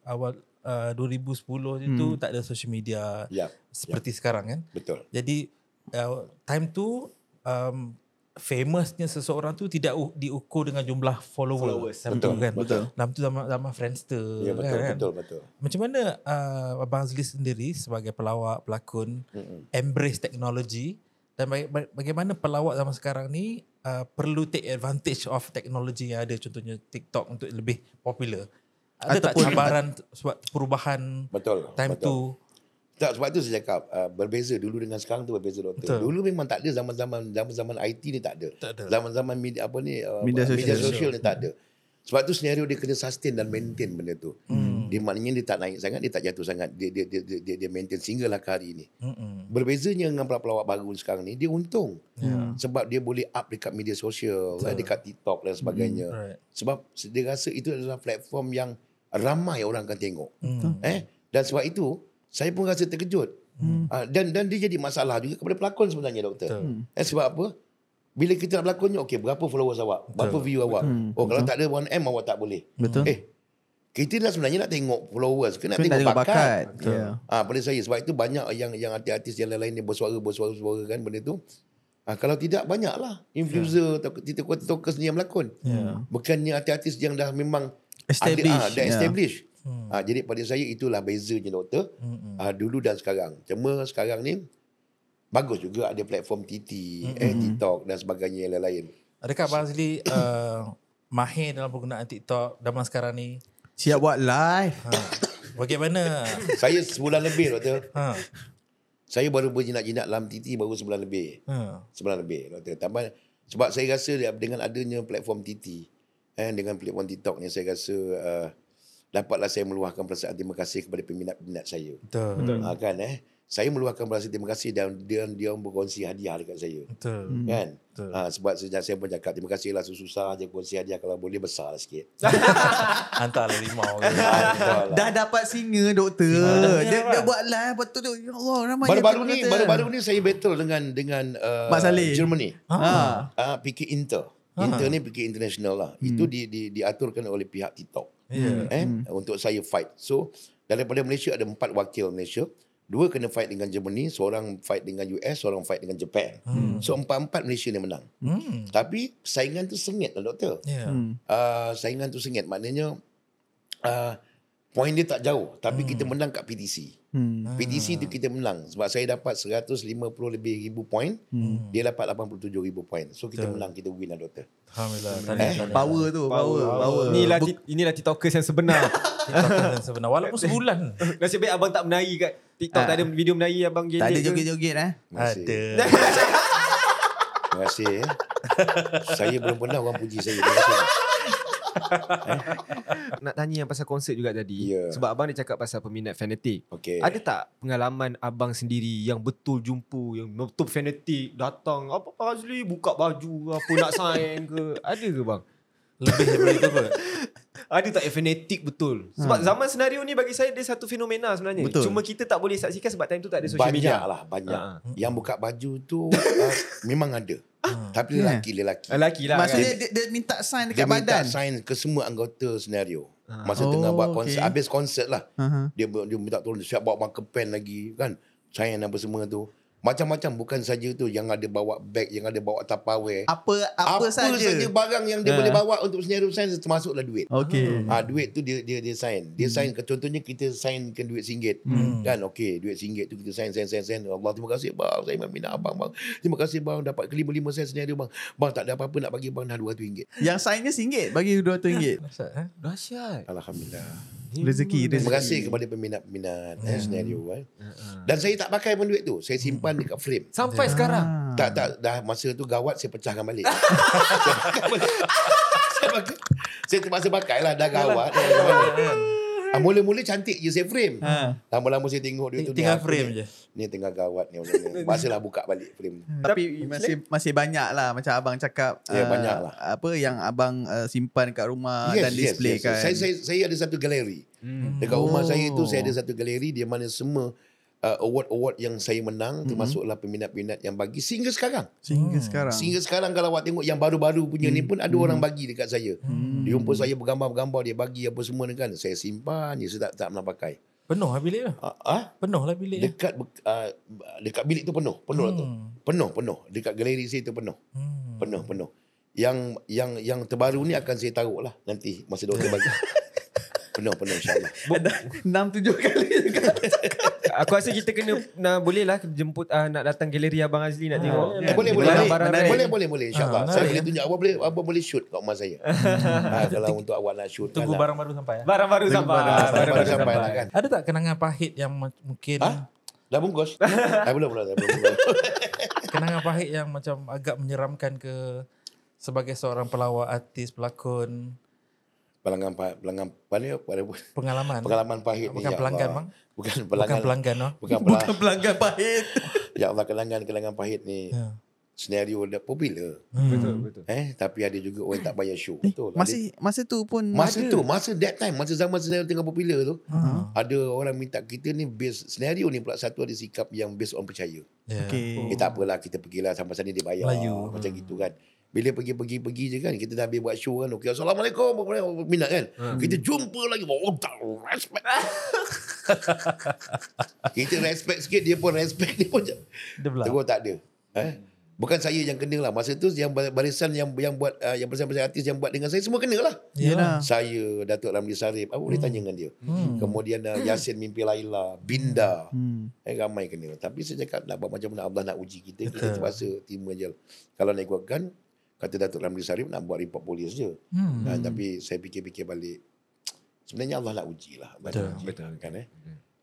awal uh, 2010 itu tak ada social media Ya, seperti sekarang kan. betul. Jadi uh, time tu um, famousnya seseorang tu tidak u- diukur dengan jumlah follower. Followers. Betul, tu kan. betul. Dalam tu zaman zaman Friendster Ya, betul, kan. betul, betul. Macam mana uh, Abang Azli sendiri sebagai pelawak, pelakon Mm-mm. embrace teknologi dan baga- bagaimana pelawak zaman sekarang ni uh, perlu take advantage of teknologi yang ada contohnya TikTok untuk lebih popular. Ada tak Ataupun- cabaran sebab perubahan Betul. time betul. tu? Tak sebab tu saya cakap uh, berbeza dulu dengan sekarang tu berbeza doktor. Betul. Dulu memang tak ada zaman-zaman zaman-zaman IT ni tak ada. Tak ada. Zaman-zaman media apa ni uh, Media sosial. media sosial ni tak ada. Sebab tu senario dia kena sustain dan maintain benda tu. Hmm. Dia maknanya dia tak naik sangat, dia tak jatuh sangat. Dia dia dia dia, dia, dia maintain sehinggalah ke hari ni. Mm-mm. Berbezanya dengan pelawak baru sekarang ni, dia untung. Ya. Sebab dia boleh up dekat media sosial, eh, dekat TikTok dan sebagainya. Right. Sebab dia rasa itu adalah platform yang ramai orang akan tengok. Hmm. Eh dan sebab itu saya pun rasa terkejut. Hmm. Uh, dan dan dia jadi masalah juga kepada pelakon sebenarnya doktor. Betul. Eh sebab apa? Bila kita nak berlakonnya okey berapa followers awak? Berapa view awak? Hmm, Oh kalau tak ada 1M awak tak boleh. Betul. Eh kita dah sebenarnya nak tengok followers nak Kena tengok, tengok bakat. bakat. Ya. Ah pada saya sebab itu banyak yang yang artis-artis yang lain-lain ni bersuara bersuara bersuara kan benda tu. Ah kalau tidak banyaklah influencer atau TikTokers ni yang berlakon. Ya. Bukannya artis-artis yang dah memang Establish, ada, ah, dah ya. establish. Ah, jadi pada saya itulah bezanya doktor. Mm-mm. Ah, dulu dan sekarang. Cuma sekarang ni bagus juga ada platform TT, eh TikTok dan sebagainya yang lain-lain. Adakah Abang Azli uh, mahir dalam penggunaan TikTok zaman sekarang ni? Siap buat live. Ha. Bagaimana? saya sebulan lebih doktor. Ha. Saya baru berjinak-jinak dalam TT baru sebulan lebih. Ha. Sebulan lebih doktor. Tambah sebab saya rasa dengan adanya platform TT eh dengan platform TikTok ni saya rasa uh, dapatlah saya meluahkan perasaan terima kasih kepada peminat-peminat saya. Betul. Betul. Ha, kan eh. Saya meluahkan perasaan terima kasih dan dia dia berkongsi hadiah dekat saya. Betul. Kan? Betul. Ha, sebab sejak saya pun cakap terima kasihlah susah aja kongsi hadiah kalau boleh besar lah sikit. Hantarlah limau. ke. Ha, Dah dapat singa doktor. dah Dia, dia lah. buat live lepas tu dia ya Allah ramai baru-baru dia ni baru-baru ni saya battle dengan dengan uh, Mak Saleh. Germany. Ha. Ah, PK Inter. Inter ni PK International lah. Itu di, di, diaturkan oleh pihak TikTok. Ya. Eh, untuk saya fight. So, daripada Malaysia ada empat wakil Malaysia. Dua kena fight dengan Germany, seorang fight dengan US, seorang fight dengan Japan. So, empat-empat Malaysia ni menang. Hmm. Tapi saingan tu sengit lah doktor. Ya. Hmm. Uh, saingan tu sengit. Maknanya uh, point dia tak jauh. Tapi kita menang kat PTC. Hmm. PTC tu kita menang. Sebab saya dapat 150 lebih ribu point. Dia dapat 87 ribu point. So kita menang, kita win lah doktor. Alhamdulillah. Eh? Tahniah, tahniah. Power tu, power, power. Inilah Buk- inilah TikTokers yang sebenar. TikTokers yang sebenar. Walaupun sebulan. Nasib baik abang tak menari kat TikTok. Ah. Tak ada video menari abang gelek tak ada joget-joget eh. Ada. Terima kasih. Eh. saya belum pernah orang puji saya. Terima kasih. Nak tanya yang pasal konsert juga tadi. Ya. Sebab abang dia cakap pasal peminat fanatik. Okey. Ada tak pengalaman abang sendiri yang betul jumpa, yang betul fanatik, datang, apa Azli buka baju, apa nak sign ke? Ada ke bang? Lebih daripada itu kot. Ada tak fanatik betul? Sebab zaman senario ni bagi saya dia satu fenomena sebenarnya. Betul. Cuma kita tak boleh saksikan sebab time tu tak ada social banyak media. lah, banyak. Ha. Yang buka baju tu uh, memang ada. Tapi lelaki, lelaki. Lelaki lah Maksudnya kan. dia, dia minta sign Dia dekat minta badan. sign ke semua anggota senario. Ah. Masa Oh, tengah buat konsert. okey. Habis konsert lah. Uh-huh. Dia dia minta tolong siap bawa marker pen lagi kan. Sign apa semua tu. Macam-macam bukan saja tu yang ada bawa bag, yang ada bawa tupperware. Apa apa, saja. saja barang yang dia Ah. boleh bawa untuk senario sign termasuklah duit. Okey. Ah duit tu dia dia dia sign. Dia sign ke contohnya kita signkan duit RM1. Kan okey duit RM1 tu kita sign sign sign sign. Allah terima kasih bang saya minat abang bang. Terima kasih bang dapat kelima-lima sen senario bang. Bang tak ada apa-apa nak bagi bang dah RM200. Yang signnya RM1 bagi RM200. Dahsyat, eh? Dahsyat. Alhamdulillah. Rezeki, Terima rezeki. kasih kepada peminat-peminat eh, senario eh. Dan saya tak pakai pun duit tu. Saya simpan dekat frame. Sampai sekarang. Tak tak dah masa tu gawat saya pecahkan balik. saya pakai balik. saya pakai. Saya terpaksa pakai lah dah gawat. dah gawat. Ah, mula-mula cantik je saya frame. Ha. Lama-lama saya tengok duit tu ni Tinggal apa frame ni? je. Ni tengah gawat ni. Masalah buka balik frame. Tapi masih masih banyak lah macam abang cakap Ya, ah, banyak lah. apa yang abang uh, simpan kat rumah dan display kan. Saya, saya, saya ada satu galeri. Hmm. Dekat rumah saya tu Oh. saya ada satu galeri di mana semua uh, award-award yang saya menang Mm-hmm. termasuklah peminat-peminat yang bagi sehingga sekarang. Sehingga sekarang. Sehingga sekarang kalau awak tengok yang baru-baru punya ni Hmm. pun ada orang bagi dekat saya. Dia jumpa saya bergambar-gambar dia bagi apa semua ni kan. Saya simpan je saya tak tak pernah pakai. Penuh lah bilik tu. Ah, ah? Penuh lah bilik. dekat uh, dekat bilik tu penuh, penuh lah tu. Penuh, penuh. Dekat galeri saya tu penuh. Hmm. Penuh, penuh. Yang yang yang terbaru ni akan saya taruh lah nanti masa doktor bagi. penuh, penuh insyaAllah. Ada 6 7 kali juga. Aku rasa kita kena nah, boleh lah jemput uh, nak datang galeri Abang Azli nak tengok. Eh, boleh, boleh. Menarik, Boleh, menarik. boleh, boleh, boleh. InsyaAllah. Ah, saya boleh tunjuk. Awak boleh, awak boleh shoot kat rumah saya. ha, kalau untuk awak nak shoot. Tunggu kan, barang baru sampai. ya? Barang baru sampai. barang Baru baru sampai sampai. lah kan. Ada tak kenangan pahit yang mungkin Ha? Dah bungkus? ah, belum, belum. belum, belum. kenangan pahit yang macam agak menyeramkan ke sebagai seorang pelawak, artis, pelakon, Pelanggan, pelanggan, mana, pada, pengalaman. pengalaman pahit ni. Bukan ya pelanggan, Allah. bang. Bukan Bukan pelanggan. pelanggan, no? Bukan Bukan pelanggan. pelanggan pahit. Ya Allah, kenangan-kenangan pahit ni. Ya. Senario dah popular. Betul, betul. Eh, tapi ada juga orang tak bayar show. Betul. Ada- Masih masa tu pun Masa ada. tu, masa that time, masa zaman senario tengah popular tu, Hmm. ada orang minta kita ni based, senario ni pula satu ada sikap yang based on percaya. Ya. Okey. Eh tak apalah, kita pergilah sampai sana dia bayar. Melayu. Macam gitu kan. Bila pergi-pergi-pergi je kan, kita dah habis buat show kan, okay, Assalamualaikum, minat kan. Kita jumpa lagi, oh tak, respect. kita respect sikit, dia pun respect, dia pun Dia pula. Terus tak ada. Eh? Bukan saya yang kena lah. Masa tu yang barisan yang yang buat uh, yang barisan-barisan artis yang buat dengan saya semua kena lah. Yalah. Saya, Datuk Ramli Sarip, apa boleh tanya dengan dia. Kemudian uh, Yasin Mimpi Laila, Binda. Hmm. Eh, ramai kena. Tapi saya cakap nak buat macam mana Allah nak uji kita. Kita terpaksa terima je. Kalau nak ikutkan, kata Datuk Ramli Sarip nak buat report polis je. Hmm. Ha, tapi saya fikir-fikir balik. Sebenarnya Allah nak uji lah. Betul, uji, betul. Kan, eh?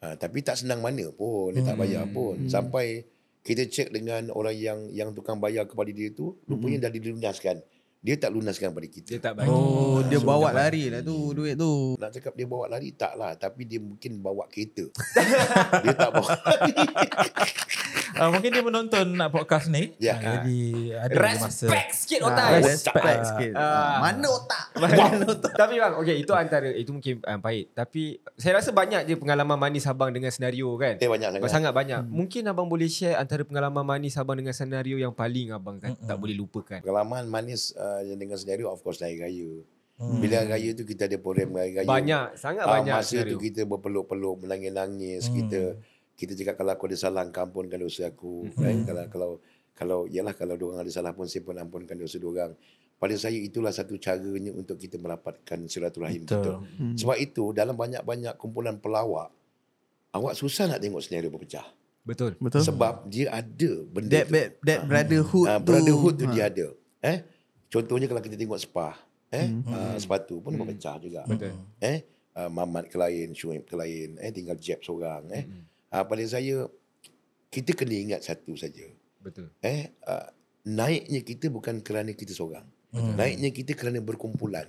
Ha, tapi tak senang mana pun. Dia tak bayar pun. Sampai kita cek dengan orang yang yang tukang bayar kepada dia tu, rupanya dah dilunaskan. Dia tak lunaskan pada kita. Dia tak bagi. Oh, dia bawa lari lah tu duit tu. Nak cakap dia bawa lari tak lah. Tapi dia mungkin bawa kereta. dia tak bawa lari. Ah, mungkin dia menonton nak podcast ni. Ya. Ah, jadi ada lagi masa. Respect sikit Ah, otak. respect Ah. sikit. Ah. Mana otak? Tapi bang, okay, itu antara itu mungkin um, pahit. Tapi saya rasa banyak je pengalaman manis abang dengan senario kan. Eh banyak sangat. Sangat banyak. Mungkin abang boleh share antara pengalaman manis abang dengan senario yang paling abang kan, tak boleh lupakan. Pengalaman manis uh, yang dengan senario of course hari raya. Bila hari raya tu kita ada program hari raya. Banyak, sangat Ah, banyak masa senario. tu kita berpeluk-peluk, menangis-nangis, kita kita cakap kalau aku ada salah engkau ampunkan dosa aku. Kan? Kalau kalau kalau yalah kalau dia orang ada salah pun saya pun ampunkan dosa dia orang. Pada saya itulah satu caranya untuk kita merapatkan silaturahim kita. Betul. Sebab itu dalam banyak-banyak kumpulan pelawak awak susah nak tengok senario berpecah. Betul. Betul. Sebab dia ada benda That, tu. that, that brotherhood Ah, tu. brotherhood tu Ah. dia ada. Eh? Contohnya kalau kita tengok spa, eh? ah, sepatu pun berpecah juga. Betul. Eh? Uh, Mamat ke lain, Syuib ke lain, eh tinggal Jeb seorang, eh. Ah, pada saya kita kena ingat satu saja. Betul. Eh, uh, naiknya kita bukan kerana kita seorang. Naiknya kita kerana berkumpulan.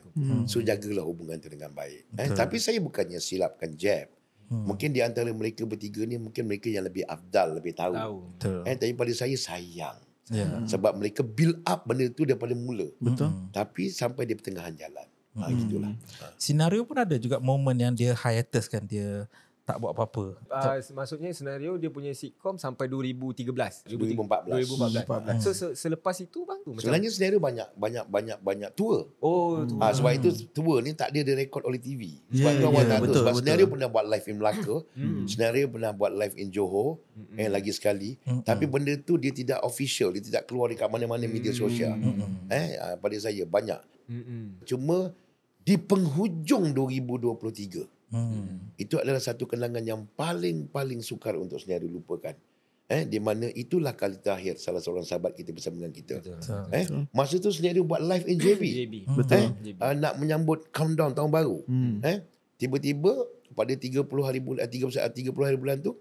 So jagalah hubungan tu dengan baik. Eh, tapi saya bukannya silapkan Jeb. Mungkin di antara mereka bertiga ni mungkin mereka yang lebih afdal, lebih tahu. Tahu. Betul. Eh, tapi pada saya sayang. Ya. Sebab mereka build up benda tu daripada mula. Betul. Tapi sampai di pertengahan jalan. Ha, gitulah. Senario pun ada juga momen yang dia hiatus kan dia tak buat apa-apa. Uh, maksudnya senario dia punya sitcom sampai 2013. 2014. 2014. So se- selepas itu bang tu macam Sebenarnya senario banyak banyak banyak banyak tour. Oh, tu. Ha, sebab itu tour ni tak ada direkod oleh TV. Sebab Ya, tu awak ya, tak tahu. betul, Sebab betul. senario pernah buat live in Melaka. Hmm. Senario pernah buat live in Johor. Eh, lagi sekali. Tapi benda tu dia tidak official. Dia tidak keluar dekat mana-mana media sosial. Eh, ha, pada saya banyak. Mm-mm. Cuma di penghujung 2023. Hmm. Itu adalah satu kenangan yang paling-paling sukar untuk senario lupakan. Eh, di mana itulah kali terakhir salah seorang sahabat kita bersama dengan kita. Betul. Eh, masa tu senario buat live in JB. JB. Betul. Eh, uh, nak menyambut countdown tahun baru. Hmm. Eh, Tiba-tiba pada 30 hari bulan eh, 30 30 hari bulan tu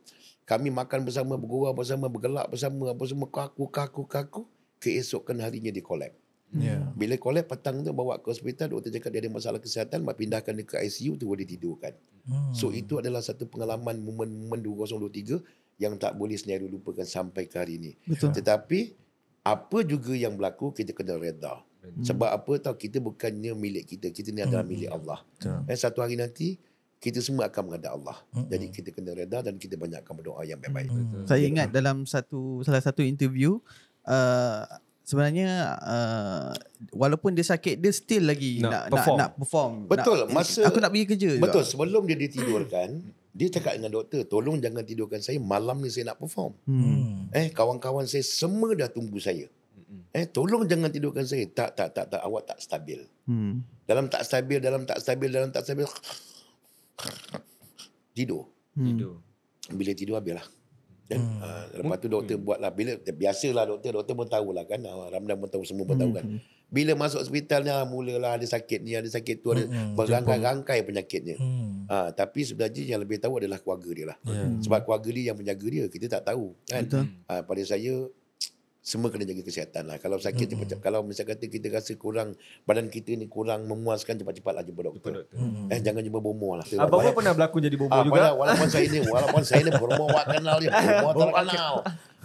kami makan bersama, bergurau bersama, bergelak bersama, apa semua kaku kaku kaku. Keesokan harinya dia collab. Ya. Bila collab petang tu bawa ke hospital, doktor cakap dia ada masalah kesihatan, mak pindahkan dia ke ICU tu dia tidurkan. Hmm. So itu adalah satu pengalaman momen-momen 2023 yang tak boleh senario lupakan sampai ke hari ini. Betul. Tetapi apa juga yang berlaku kita kena reda. Sebab apa tahu kita bukannya milik kita, kita ni adalah milik Allah. Betul. Eh satu hari nanti kita semua akan menghadap Allah. Jadi kita kena reda dan kita banyakkan berdoa yang baik-baik. Saya ingat dalam satu salah satu interview uh, sebenarnya uh, walaupun dia sakit dia still lagi Nak nak perform. nak, nak perform. Betul, Nak, masa- aku nak pergi kerja Betul, juga. sebelum dia ditidurkan, dia cakap dengan doktor, tolong jangan tidurkan saya, malam ni saya nak perform. Hmm. Eh, kawan-kawan saya semua dah tunggu saya. Eh, tolong jangan tidurkan saya. Tak, tak, tak, tak. Awak tak stabil. Hmm. Dalam tak stabil, dalam tak stabil, dalam tak stabil. Tidur. Tidur. Bila tidur, habislah. Kan? Hmm. Uh, lepas tu doktor buatlah. Bila, biasalah doktor, doktor pun tahulah kan. Uh, Ramdan pun tahu, semua pun tahu kan. Bila masuk hospitalnya, mulalah ada sakit ni, ada sakit tu, ada Hmm, berangkai-rangkai penyakitnya. Hmm. Ah, tapi sebenarnya yang lebih tahu adalah keluarga dia lah. Ya. Sebab keluarga dia yang menjaga dia, kita tak tahu kan. Betul. Ah, pada saya semua kena jaga kesihatan lah. Kalau sakit Hmm. cepat kalau misal kata kita rasa kurang badan kita ni kurang memuaskan cepat-cepatlah jumpa doktor. doktor. Hmm. Eh jangan jumpa bomoh lah. Abang pun pernah berlakon jadi bobo Ah, juga. walaupun, walaupun saya ni walaupun saya ni bomoh wak kenal dia, bomoh terkenal.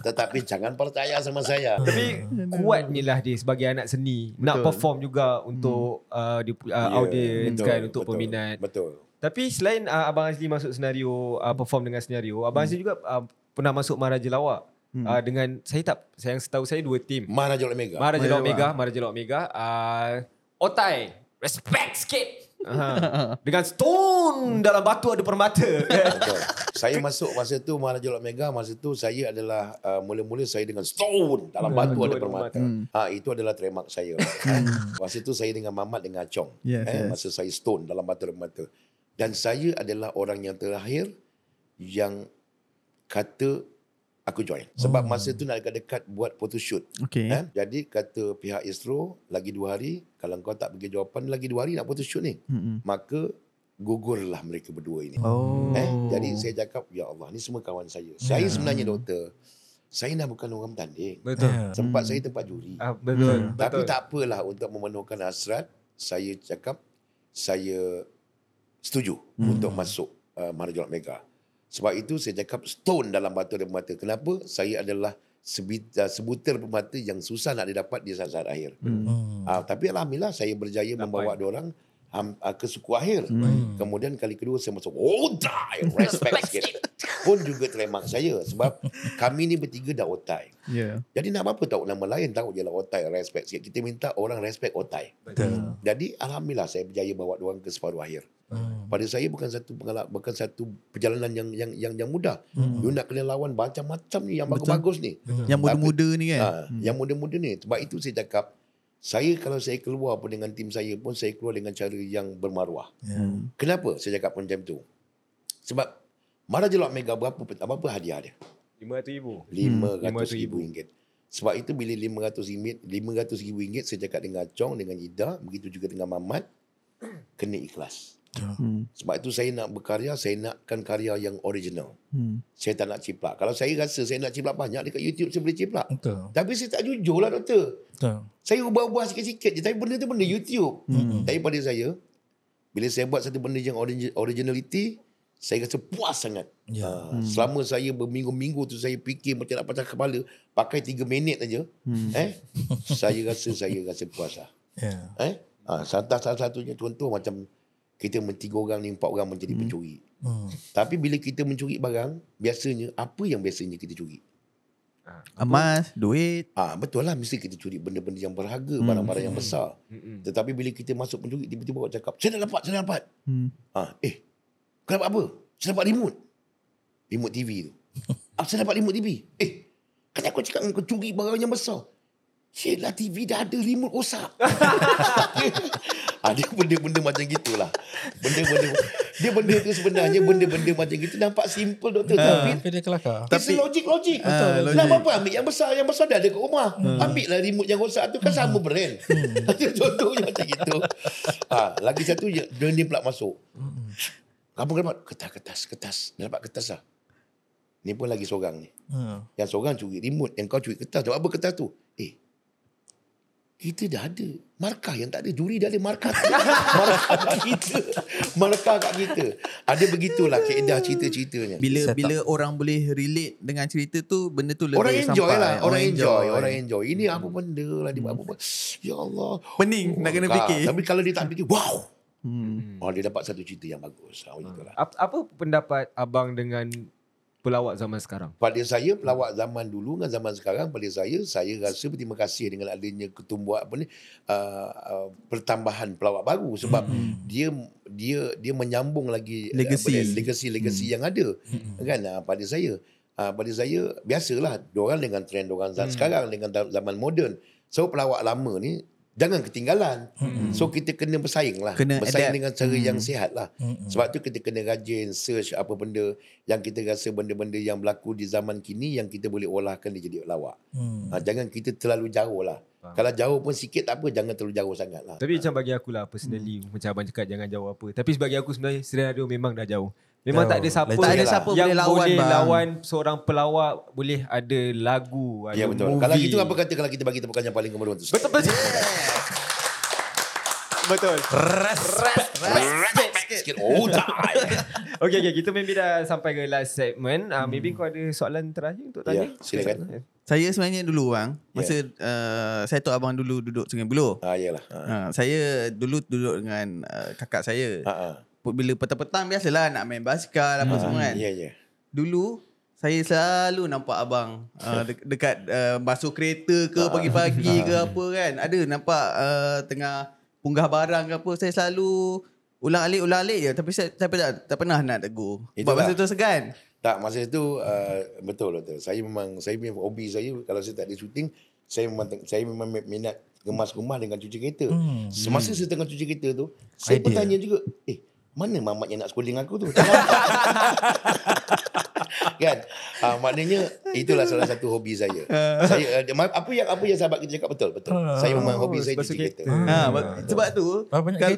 Tetapi jangan percaya sama saya. Tapi kuatnya lah dia sebagai anak seni nak Betul. perform juga untuk uh, di, uh, Ya, audience betul, kan untuk betul, peminat. Betul. Tapi selain uh, Abang Azli masuk senario uh, perform dengan senario, Abang Azli juga uh, pernah masuk Maharaja Lawak. Uh, dengan saya tak saya yang setahu saya dua tim. Maharaja Omega. Maharaja Lawak Maharaja Omega, Maharaja Lawak Omega, uh, Otai, respect sikit. Aha. Dengan stone dalam batu ada permata. Betul. saya masuk masa tu Maharaja Lok Mega masa tu saya adalah uh, mula-mula saya dengan stone dalam batu Betul, ada ada permata. Hmm. Ha itu adalah trademark saya. masa tu saya dengan Mamat dengan Chong. Yes, eh yes. masa saya stone dalam batu ada permata. Dan saya adalah orang yang terakhir yang kata aku join. Sebab masa tu nak dekat-dekat buat photoshoot. Okay. Eh? Jadi kata pihak Istro lagi dua hari kalau kau tak bagi jawapan lagi dua hari nak photoshoot ni. Hmm. Maka gugurlah mereka berdua ini. Oh. Eh, jadi saya cakap, ya Allah, ni semua kawan saya. Saya sebenarnya doktor. Saya nak bukan orang bertanding. Betul. Ya. Tempat saya tempat juri. Ah, betul. Hmm. Tapi betul. tak apalah untuk memenuhkan hasrat, saya cakap, saya setuju untuk masuk uh, Maharaja Mega. Sebab itu saya cakap stone dalam batu dan permata. Kenapa? Saya adalah uh, sebutir permata yang susah nak didapat di saat-saat akhir. Hmm. Ah, tapi alhamdulillah saya berjaya membawa dia orang um, uh, ke suku akhir. Hmm. Kemudian kali kedua saya masuk oh die respect sikit. Pun juga trademark saya sebab kami ni bertiga dah otai. Yeah. Jadi nak apa tahu nama lain tahu je lah otai respect sikit. Kita minta orang respect otai. Betul. Jadi alhamdulillah saya berjaya bawa dia orang ke separuh akhir. Hmm. Pada saya bukan satu pengalaman bukan satu perjalanan yang yang yang, yang mudah. Hmm. You nak kena lawan macam-macam ni yang bagus-bagus ni. Yang muda-muda ni kan. Ha, Yang muda-muda ni. Sebab itu saya cakap, saya kalau saya keluar pun dengan tim saya pun, saya keluar dengan cara yang bermaruah. Ya. Kenapa saya cakap macam tu? Sebab Maharaja Lok Mega berapa, berapa hadiah dia? RM500,000. RM500,000 ringgit. Sebab itu bila RM500,000 RM500,000 ringgit, saya cakap dengan Chong, dengan Ida, begitu juga dengan Mamat, kena ikhlas. Hmm. Sebab itu saya nak berkarya, saya nakkan karya yang original. Hmm. Saya tak nak ciplak. Kalau saya rasa saya nak ciplak banyak dekat YouTube, saya boleh ciplak. Betul. Tapi saya tak jujur lah doktor. Betul. Saya ubah-ubah sikit-sikit je. Tapi benda tu benda YouTube. Hmm. Tapi pada saya, bila saya buat satu benda yang origi- originality, saya rasa puas sangat. Ya. Uh, selama saya berminggu-minggu tu saya fikir macam nak pecah kepala, pakai tiga minit aja. Hmm. Eh, saya rasa saya rasa puas lah. Ya. Eh, uh, salah salah satunya contoh macam kita tiga orang ni, empat orang menjadi pencuri. Hmm. Tapi bila kita mencuri barang, biasanya apa yang biasanya kita curi? Emas, duit. Ah betul lah mesti kita curi benda-benda yang berharga, barang-barang yang besar. Mm-mm. Tetapi bila kita masuk pencuri tiba-tiba orang cakap, "Saya dah dapat, saya dah dapat." Hmm. Ah, eh. Kau dapat apa? Saya dapat remote. Remote TV tu. ah, saya dapat remote TV. Eh, kan aku cakap kau curi barang yang besar. Yelah TV dah ada remote rosak. ah, dia benda-benda macam gitulah. Benda-benda. Dia benda tu sebenarnya benda-benda macam gitu nampak simple doktor. Tapi Tapi dia kelakar. tapi logik-logik. Betul. logik. Nak apa ambil yang besar? Yang besar dah ada kat rumah. Ambil lah remote yang rosak tu kan sama brand. Contohnya macam gitu. Ha, lagi satu dia ni pula masuk. Apa kau dapat? Kertas, kertas, kertas. Dia dapat kertas lah. Ni pun lagi seorang ni. Hmm. Yang seorang curi remote, yang kau curi kertas. Dapat apa kertas tu? Kita dah ada markah yang tak ada. Juri dah ada markah markah kat kita. Markah kat kita. Ada begitulah keedah cerita-ceritanya. Bila Set bila orang boleh relate dengan cerita tu benda tu lebih orang enjoy sampai. lah orang enjoy orang enjoy. Ini apa benda lah dia buat apa ya Allah. Pening nak kena Ah, fikir. tapi kalau dia tak fikir wow. Hmm. oh dia dapat satu cerita yang bagus. Apa, apa pendapat abang dengan pelawak zaman sekarang? pada saya pelawak zaman dulu dengan zaman sekarang pada saya saya rasa berterima kasih dengan adanya ketumbuhan apa ni uh, uh, pertambahan pelawak baru sebab hmm. dia dia dia menyambung lagi uh, Legacy. ni, legacy legacy yang ada kan uh, pada saya uh, pada saya biasalah diorang dengan trend diorang hmm. sekarang dengan zaman moden so pelawak lama ni jangan ketinggalan hmm. so kita kena bersaing lah Kena bersaing adapt. dengan cara Hmm. yang sihat lah Hmm. sebab tu kita kena rajin search apa benda yang kita rasa benda-benda yang berlaku di zaman kini yang kita boleh olahkan dia jadi lawak. Hmm. Ha, jangan kita terlalu jauh lah. Faham. Kalau jauh pun sikit tak apa, jangan terlalu jauh sangat lah. Tapi macam bagi aku lah personally macam abang cakap jangan jauh apa. Tapi bagi aku sebenarnya senario memang dah jauh. Memang Jauh. tak ada siapa Tak ada yang, siapa yang boleh lawan, boleh bang. lawan seorang pelawak boleh ada lagu, ada Ya betul. movie. Kalau gitu apa kata kalau kita bagi tepukan yang paling kemudian tu? Betul betul. betul. Respect sikit. Oh tak. Okay, okay, kita maybe dah sampai ke last segment. Uh, maybe kau ada soalan terakhir untuk tanya? Ya, silakan. Saya sebenarnya dulu bang, masa uh, saya tahu abang dulu duduk Sungai Buloh. Ha yalah. Ha. Ha, saya dulu duduk dengan uh, kakak saya. Ha. Bila petang-petang biasalah nak main basikal apa semua kan. Ya ya. Dulu saya selalu nampak abang uh, de- dekat uh, basuh kereta ke pagi-pagi ke apa kan. Ada nampak uh, tengah punggah barang ke apa. Saya selalu ulang alik ulang alik je tapi saya tapi tak, tak pernah nak tegur. Sebab Itulah. masa tu segan. Tak masa itu uh, betul betul. Saya memang saya punya hobi saya kalau saya tak ada syuting, saya memang saya memang minat kemas rumah dengan cuci kereta. Hmm. Semasa saya tengah cuci kereta tu, saya Idea. pun tanya juga, eh mana mamat yang nak schooling aku tu? Kan? Uh, maknanya itulah salah satu hobi saya. saya uh, ma- apa yang apa yang sahabat kita cakap betul betul. Ah. Saya memang hobi saya cuci kereta. kereta. Ha, Ah, ba- sebab tu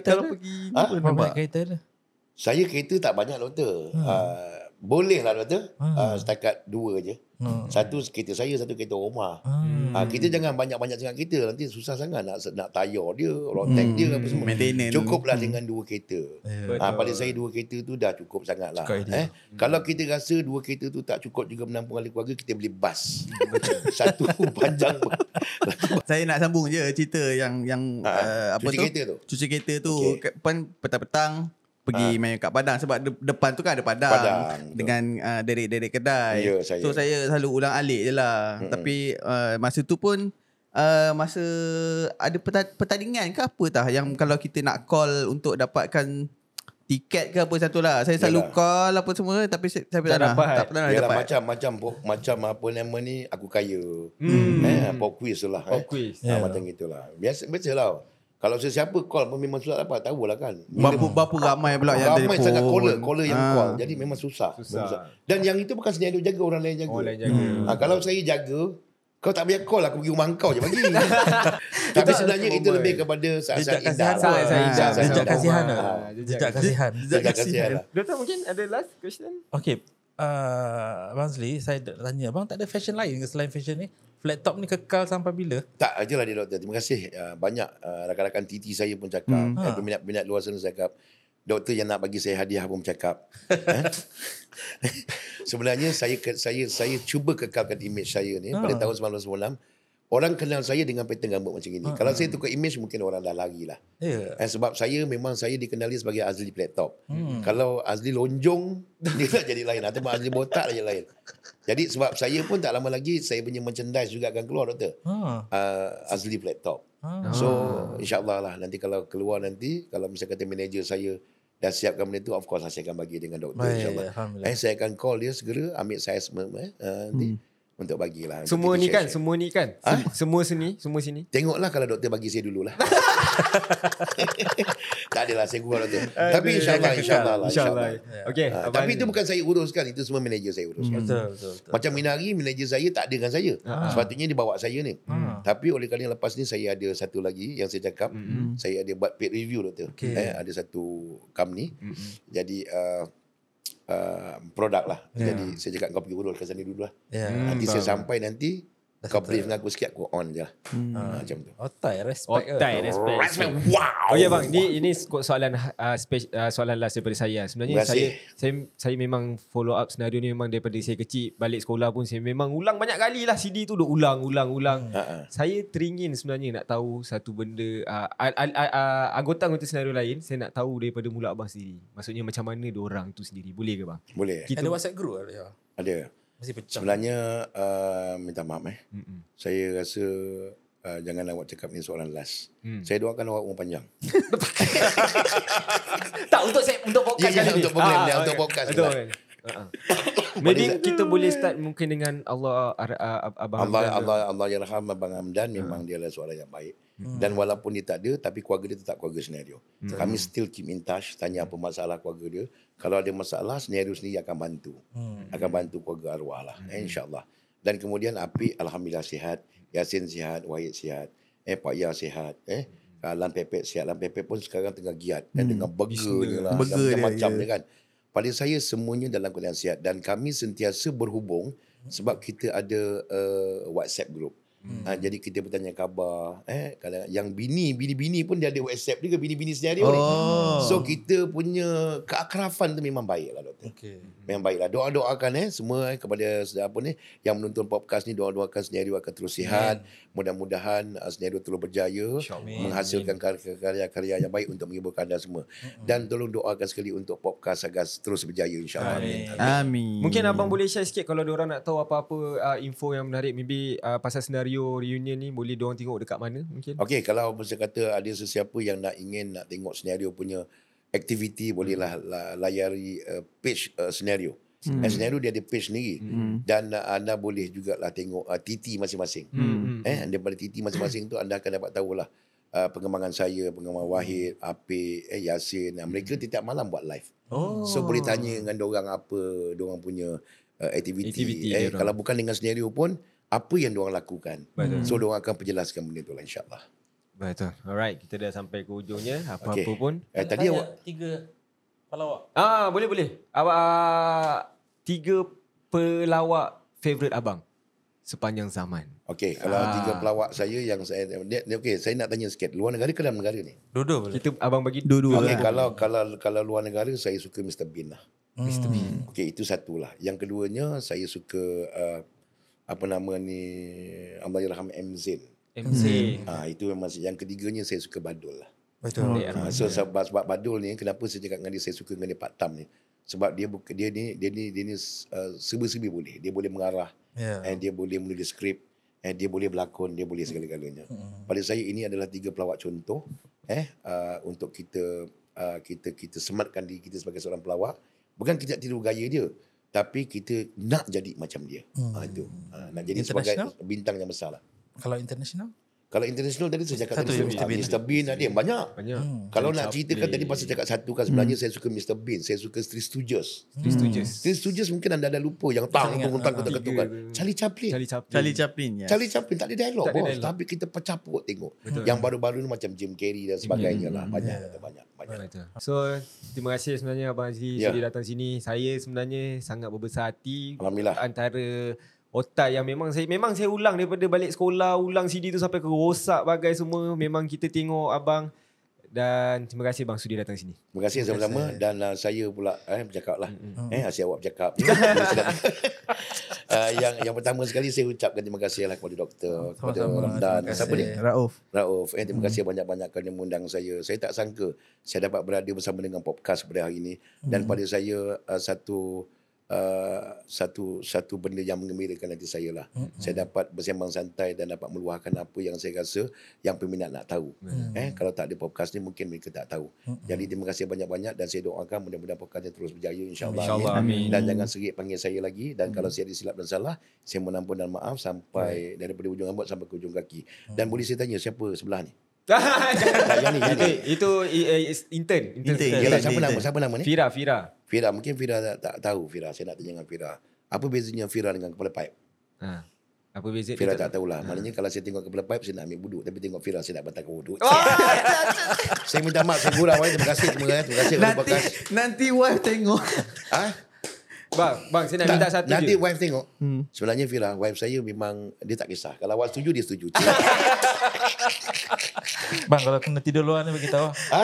kalau, pergi Ha? apa Berapa banyak kereta dia? Saya kereta tak banyak doktor. Uh, boleh lah doktor. Uh, setakat dua je. Hmm. Satu kereta saya, satu kereta rumah. Hmm. Ha, kita jangan banyak-banyak sangat kereta nanti susah sangat nak nak tayar dia, rotek Hmm. dia apa semua. Maintenance. Cukuplah dengan dua kereta. Ya. Ha, pada saya dua kereta tu dah cukup sangat lah. Cukup. Eh, kalau kita rasa dua kereta tu tak cukup juga menampung ahli keluarga, kita beli bas. Satu panjang. Saya nak sambung je cerita yang yang Ha, uh, apa cuci tu? kereta tu. Cuci kereta tu okay. petang-petang pergi main kat padang sebab de- depan tu kan ada padang, Padang, dengan uh, derek-derek kedai. Ya, saya. So saya selalu ulang alik je lah. Mm-mm. Tapi uh, masa tu pun uh, masa ada pertandingan ke apa tah yang kalau kita nak call untuk dapatkan tiket ke apa satu lah. Saya selalu Yalah. call apa semua tapi saya, saya Tak tak, pernah dapat. tak pernah Yalah, dapat. macam macam macam apa nama ni aku kaya. Hmm. Eh, pop quiz tu lah. Pop eh. quiz. Ha, macam gitulah. Biasa biasalah. Kalau sesiapa call pun memang susah dapat, tahulah kan. Berapa, berapa ramai pula yang Ramai telefon. sangat caller, caller yang Ah. call. Jadi memang susah. Susah. Susah. Dan yang itu bukan senyap jaga, orang lain jaga. Orang lain jaga. Ha, kalau saya jaga, kau tak payah call, aku pergi rumah kau je bagi. Tapi sebenarnya itu lebih kepada saat-saat indah. Saat-saat Jejak kasihan lah. jejak kasihan. Jejak kasihan lah. Doktor mungkin ada last question? Okay. Uh, Abang Zli, saya nak tanya. Abang tak ada fashion lain ke selain fashion ni? Flat top ni kekal sampai bila? Tak, itulah dia doktor. Terima kasih. Uh, banyak uh, rakan-rakan TT saya pun cakap. Hmm. Ha. peminat-peminat luar sana cakap. Doktor yang nak bagi saya hadiah pun cakap. Eh? Sebenarnya saya saya saya cuba kekalkan image saya ni Ha. pada tahun 1996. Orang kenal saya dengan pattern rambut macam ini. Ha. Kalau saya tukar image mungkin orang dah lari lah. Ya. Eh, sebab saya memang saya dikenali sebagai Azli Flat Hmm. Kalau Azli lonjong, dia tak jadi lain. Ataupun Azli botak dia lain. Jadi sebab saya pun tak lama lagi, saya punya merchandise juga akan keluar, Doktor. Ha. Uh, Azli Flat Top. Ha. So, insyaAllah lah. Nanti kalau keluar nanti, kalau misalnya kata manager saya dah siapkan benda tu, of course lah saya akan bagi dengan doktor, insyaAllah. Eh, saya akan call dia segera, ambil size eh, uh, nanti, untuk bagilah. Semua ni kan, share-share. semua ni kan. Sem- Semua sini, semua sini. Tengoklah kalau doktor bagi saya dululah. tak adalah, saya gurau doktor. Tapi insyaAllah, insyaAllah lah. InsyaAllah. InsyaAllah. Okay. Ah, abang- tapi itu bukan saya uruskan, itu semua manager saya uruskan. Betul, betul, betul. Macam Minari, manager saya tak ada dengan saya. Ah. Sepatutnya dia bawa saya ni. Ah. Tapi oleh kerana lepas ni saya ada satu lagi yang saya cakap, mm-hmm. saya ada buat paid review doktor. Okay. Eh, ada satu company. Mm-mm. Jadi uh, uh, produk lah. Ya. Jadi saya cakap kau pergi urus ke sana dulu lah. Ya. Hmm. Nanti saya faham. sampai nanti kau brief dengan aku sikit aku on je lah. Hmm. Ha, macam tu. Otai respect. Otai, respect. Respect. Wow. Oh ya bang, ni ini soalan uh, spes, uh, soalan last daripada saya. Sebenarnya saya saya saya memang follow up senario ni memang daripada saya kecil balik sekolah pun saya memang ulang banyak kali lah CD tu duk ulang ulang ulang. Ha, ha. Saya teringin sebenarnya nak tahu satu benda uh, uh, uh, uh, anggota-anggota senario lain saya nak tahu daripada mulut abang sendiri. Maksudnya macam mana dia orang tu sendiri. Boleh ke bang? Boleh. Kita Ada WhatsApp group ada ya. Ada. Mesti pecah. Sebenarnya uh, minta maaf eh. Mm-mm. Saya rasa uh, jangan awak cakap ni soalan last. Hmm. Saya doakan awak umur panjang. tak untuk saya untuk podcast ya, kali ni. untuk program Ah, ni, untuk okay. podcast Betul. kan? Uh-uh. Maybe kita boleh start mungkin dengan Allah ar- abang Allah Hamdan. Allah Allah yarham Abang Hamdan memang dia adalah seorang yang baik. Dan walaupun dia tak ada tapi keluarga dia tetap keluarga senario. Kami still keep in touch tanya apa masalah keluarga dia. Kalau ada masalah senario sendiri akan bantu. Akan bantu keluarga arwah lah eh, insyaallah. Dan kemudian Api alhamdulillah sihat, Yasin sihat, Wahid sihat, eh Pak Ya sihat, eh Lan Pepet sihat. Lan Pepet pun sekarang tengah giat hmm. dengan burger dia lah, Burger dia, macam-macam ya. dia kan. Pada saya semuanya dalam keadaan sihat dan kami sentiasa berhubung sebab kita ada uh, WhatsApp group. Hmm. Ha, jadi kita bertanya khabar eh kalau yang bini bini-bini pun dia ada WhatsApp juga bini-bini senario ni. Oh. So kita punya keakrafan tu memang baik lah doktor. Okey. Memang baiklah. Doa-doakan eh semua eh, kepada apa ni yang menonton podcast ni doa-doakan senario akan terus sihat. Mudah-mudahan uh, senario terus berjaya InsyaAllah. menghasilkan karya-karya yang baik untuk menghibur anda semua. Dan tolong doakan sekali untuk podcast agar terus berjaya insya-Allah. Amin. Amin. Mungkin abang boleh share sikit kalau orang nak tahu apa-apa uh, info yang menarik maybe uh, pasal senario reunion ni boleh diorang tengok dekat mana mungkin. Okey, kalau saya kata ada sesiapa yang nak ingin nak tengok senario punya aktiviti bolehlah la- layari uh, page uh, senario. Hmm. Eh, senario dia ada page sendiri hmm. dan uh, anda boleh jugalah tengok uh, TT masing-masing. Hmm. Eh daripada TT masing-masing tu anda akan dapat tahulah uh, pengembangan saya, pengembangan Wahid, Apik, eh Yasin. Uh, mereka tiap malam buat live. Oh. So boleh tanya dengan orang apa orang punya uh, aktiviti. Aktiviti Eh kalau bukan dengan senario pun apa yang orang lakukan. Betul. So orang akan perjelaskan benda tu lah insya-Allah. Betul. Alright, kita dah sampai ke ujungnya. Apa-apa Okey. pun. Eh tadi Tanya awak tiga pelawak. Ah, boleh boleh. Awak uh, tiga pelawak favorite abang sepanjang zaman. Okey, kalau Ah. tiga pelawak saya yang saya dia, dia, okey, saya nak tanya sikit. Luar negara ke dalam negara ni? Dua-dua boleh. Kita abang bagi Dua-dua Okey, lah. kalau kalau kalau luar negara saya suka Mr Bean lah. Mr. Bean. Okey, itu satulah. Yang keduanya saya suka uh, apa nama ni Allahyarham M Zain. MC. Ah itu memang yang ketiganya saya suka Badul lah. Betul. Ha, so sebab, sebab Badul ni kenapa saya cakap dengan dia saya suka dengan dia Pak Tam ni. Sebab dia buka, dia ni dia ni dia ni uh, serba-serbi boleh. Dia boleh mengarah, Ya. and dia boleh menulis skrip, and dia boleh berlakon, dia boleh segala-galanya. Pada saya ini adalah tiga pelawak contoh eh uh, untuk kita uh, kita kita sematkan diri kita sebagai seorang pelawak. Bukan kita tiru gaya dia, tapi kita nak jadi macam dia. Hmm. Ha, itu. Ha, nak jadi sebagai bintang yang besar lah. Kalau international? Kalau international tadi saya cakap Satu tadi Mr. Bean. Mr. Bean ada yang banyak. Banyak. Hmm. Kalau Charlie nak ceritakan tadi pasal cakap satu kan sebenarnya saya suka Mr. Bean, saya suka Three Stooges. Three Stooges. Three Stooges mungkin anda ada lupa yang tang tang tang ketukan. ke. Charlie Chaplin. Charlie Chaplin. Charlie Chaplin ya. Charlie Chaplin tak ada dialog Tak ada bos, dialog. tapi kita pecapuk tengok. Betul. Yang baru-baru ni macam Jim Carrey dan sebagainya lah. Banyak Yeah. banyak banyak. Betul. So, terima kasih sebenarnya Abang Azli Ya. sudi datang sini. Saya sebenarnya sangat berbesar hati Alhamdulillah. antara otak yang memang saya memang saya ulang daripada balik sekolah, ulang CD tu sampai ke rosak bagai semua. Memang kita tengok abang dan terima kasih bang sudi datang sini. Terima kasih sama-sama dan uh, saya pula eh bercakap lah. Mm-hmm. Eh asyik awak bercakap. uh, yang yang pertama sekali saya ucapkan terima kasih lah kepada doktor, kepada. Ramdan. Terima Siapa ni? Rauf. Rauf. Eh, terima kasih banyak-banyak kerana mengundang saya. Saya tak sangka saya dapat berada bersama dengan podcast pada hari ini dan pada saya uh, satu uh, satu satu benda yang mengembirakan hati saya lah. Saya dapat bersembang santai dan dapat meluahkan apa yang saya rasa yang peminat nak tahu. Eh kalau tak ada podcast ni mungkin mereka tak tahu. Jadi terima kasih banyak-banyak dan saya doakan mudah-mudahan podcast ni terus berjaya insya-Allah. InsyaAllah, amin. Dan jangan serik panggil saya lagi dan kalau saya ada silap dan salah saya mohon ampun dan maaf sampai daripada ujung rambut sampai ke ujung kaki. Dan boleh saya tanya siapa sebelah ni? Tak, yang ni, yang itu ni. itu is- intern, intern. Yalah, siapa nama? Siapa nama ni? Fira, Fira. Fira. Mungkin Fira tak, tak tahu Fira. Saya nak tanya dengan Fira. Apa bezanya Fira dengan kepala pipe? Ha. Apa beza Fira dia tak tahulah. Maknanya kalau saya tengok kepala pipe saya nak ambil wuduk tapi tengok Fira saya nak batalkan wuduk. Oh, Saya minta maaf saya gurau eh. Terima kasih semua eh. Terima kasih kepada Nanti nanti wife tengok. Ha? bang, bang saya nak minta satu nanti je. wife tengok. Hmm. Sebenarnya Fira, wife saya memang dia tak kisah. Kalau wife setuju dia setuju. Bang kalau kena tidur luar ni bagi tahu. ha?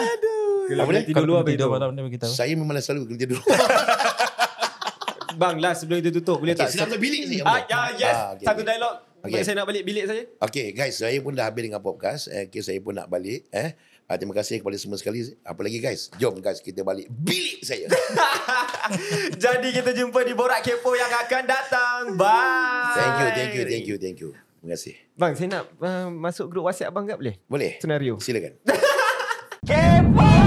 Kalau boleh tidur luar tidur malam ni bagi tahu. Saya memang selalu kena tidur. Bang, last sebelum itu tutup boleh okay, tak? senang bilik ni. Ah, ya, yes. Ah, okay, Satu okay. dialog. Okay. Saya nak balik bilik saja. Okay guys, saya pun dah habis dengan podcast. Eh, okay, saya pun nak balik. Eh. Ah, terima kasih kepada semua sekali. Apa lagi guys? Jom guys kita balik bilik saya. Jadi kita jumpa di Borak Kepo yang akan datang. Bye. thank you, thank you, thank you, thank you. Terima kasih. Bang, saya nak uh, masuk grup WhatsApp abang tak boleh? Boleh? Senario. Silakan.